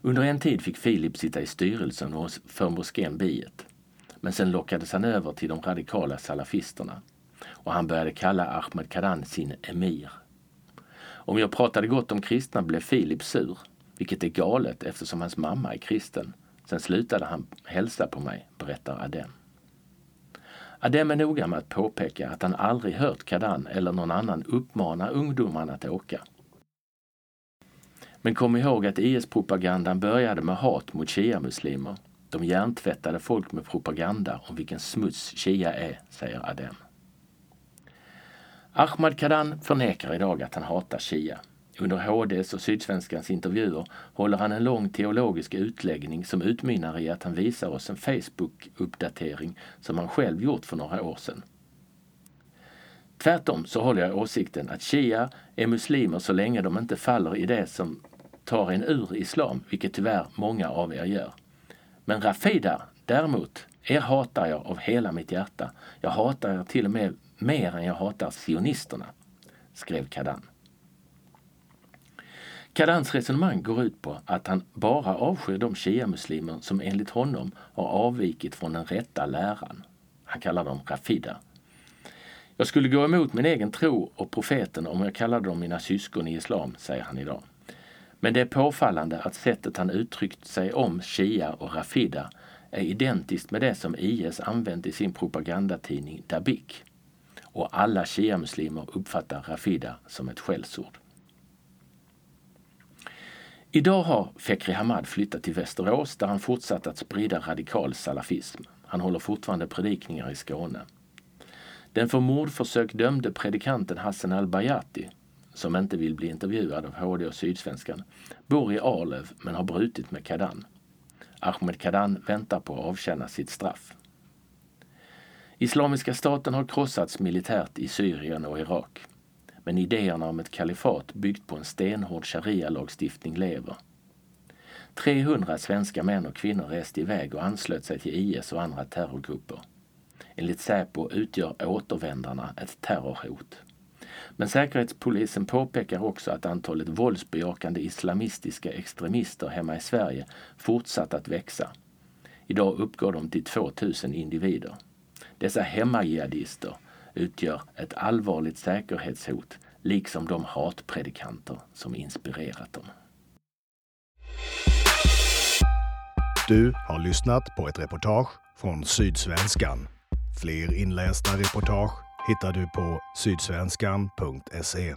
Under en tid fick Filip sitta i styrelsen för moskén Biet. Men sen lockades han över till de radikala salafisterna och han började kalla Ahmed Karan sin emir. Om jag pratade gott om kristna blev Filip sur, vilket är galet eftersom hans mamma är kristen. Sen slutade han hälsa på mig, berättar Adem. Adem är noga med att påpeka att han aldrig hört Kadan eller någon annan uppmana ungdomarna att åka. Men kom ihåg att IS-propagandan började med hat mot shia-muslimer. De hjärntvättade folk med propaganda om vilken smuts shia är, säger Adem. Ahmad Kadan förnekar idag att han hatar Shia. Under HDs och Sydsvenskans intervjuer håller han en lång teologisk utläggning som utmynnar i att han visar oss en Facebook-uppdatering som han själv gjort för några år sedan. Tvärtom så håller jag åsikten att shia är muslimer så länge de inte faller i det som tar en ur islam, vilket tyvärr många av er gör. Men Rafida, däremot, er hatar jag av hela mitt hjärta. Jag hatar er till och med mer än jag hatar sionisterna, skrev Kadan. Kadans resonemang går ut på att han bara avskyr de shia-muslimer som enligt honom har avvikit från den rätta läran. Han kallar dem Rafida. Jag skulle gå emot min egen tro och profeten om jag kallade dem mina syskon i islam, säger han idag. Men det är påfallande att sättet han uttryckt sig om Shia och Rafida är identiskt med det som IS använt i sin propagandatidning Dabik. Och alla shia-muslimer uppfattar Rafida som ett skällsord. Idag har Fekri Hamad flyttat till Västerås där han fortsatt att sprida radikal salafism. Han håller fortfarande predikningar i Skåne. Den för mordförsök dömde predikanten Hassan al-Bayati, som inte vill bli intervjuad av HD och Sydsvenskan, bor i Arlöv men har brutit med Kadan. Ahmed Kadan väntar på att avtjäna sitt straff. Islamiska staten har krossats militärt i Syrien och Irak. Men idéerna om ett kalifat byggt på en stenhård sharia-lagstiftning lever. 300 svenska män och kvinnor reste iväg och anslöt sig till IS och andra terrorgrupper. Enligt Säpo utgör återvändarna ett terrorhot. Men Säkerhetspolisen påpekar också att antalet våldsbejakande islamistiska extremister hemma i Sverige fortsatt att växa. Idag uppgår de till 2000 individer. Dessa hemmajihadister utgör ett allvarligt säkerhetshot liksom de hatpredikanter som inspirerat dem. Du har lyssnat på ett reportage från Sydsvenskan. Fler inlästa reportage hittar du på sydsvenskan.se.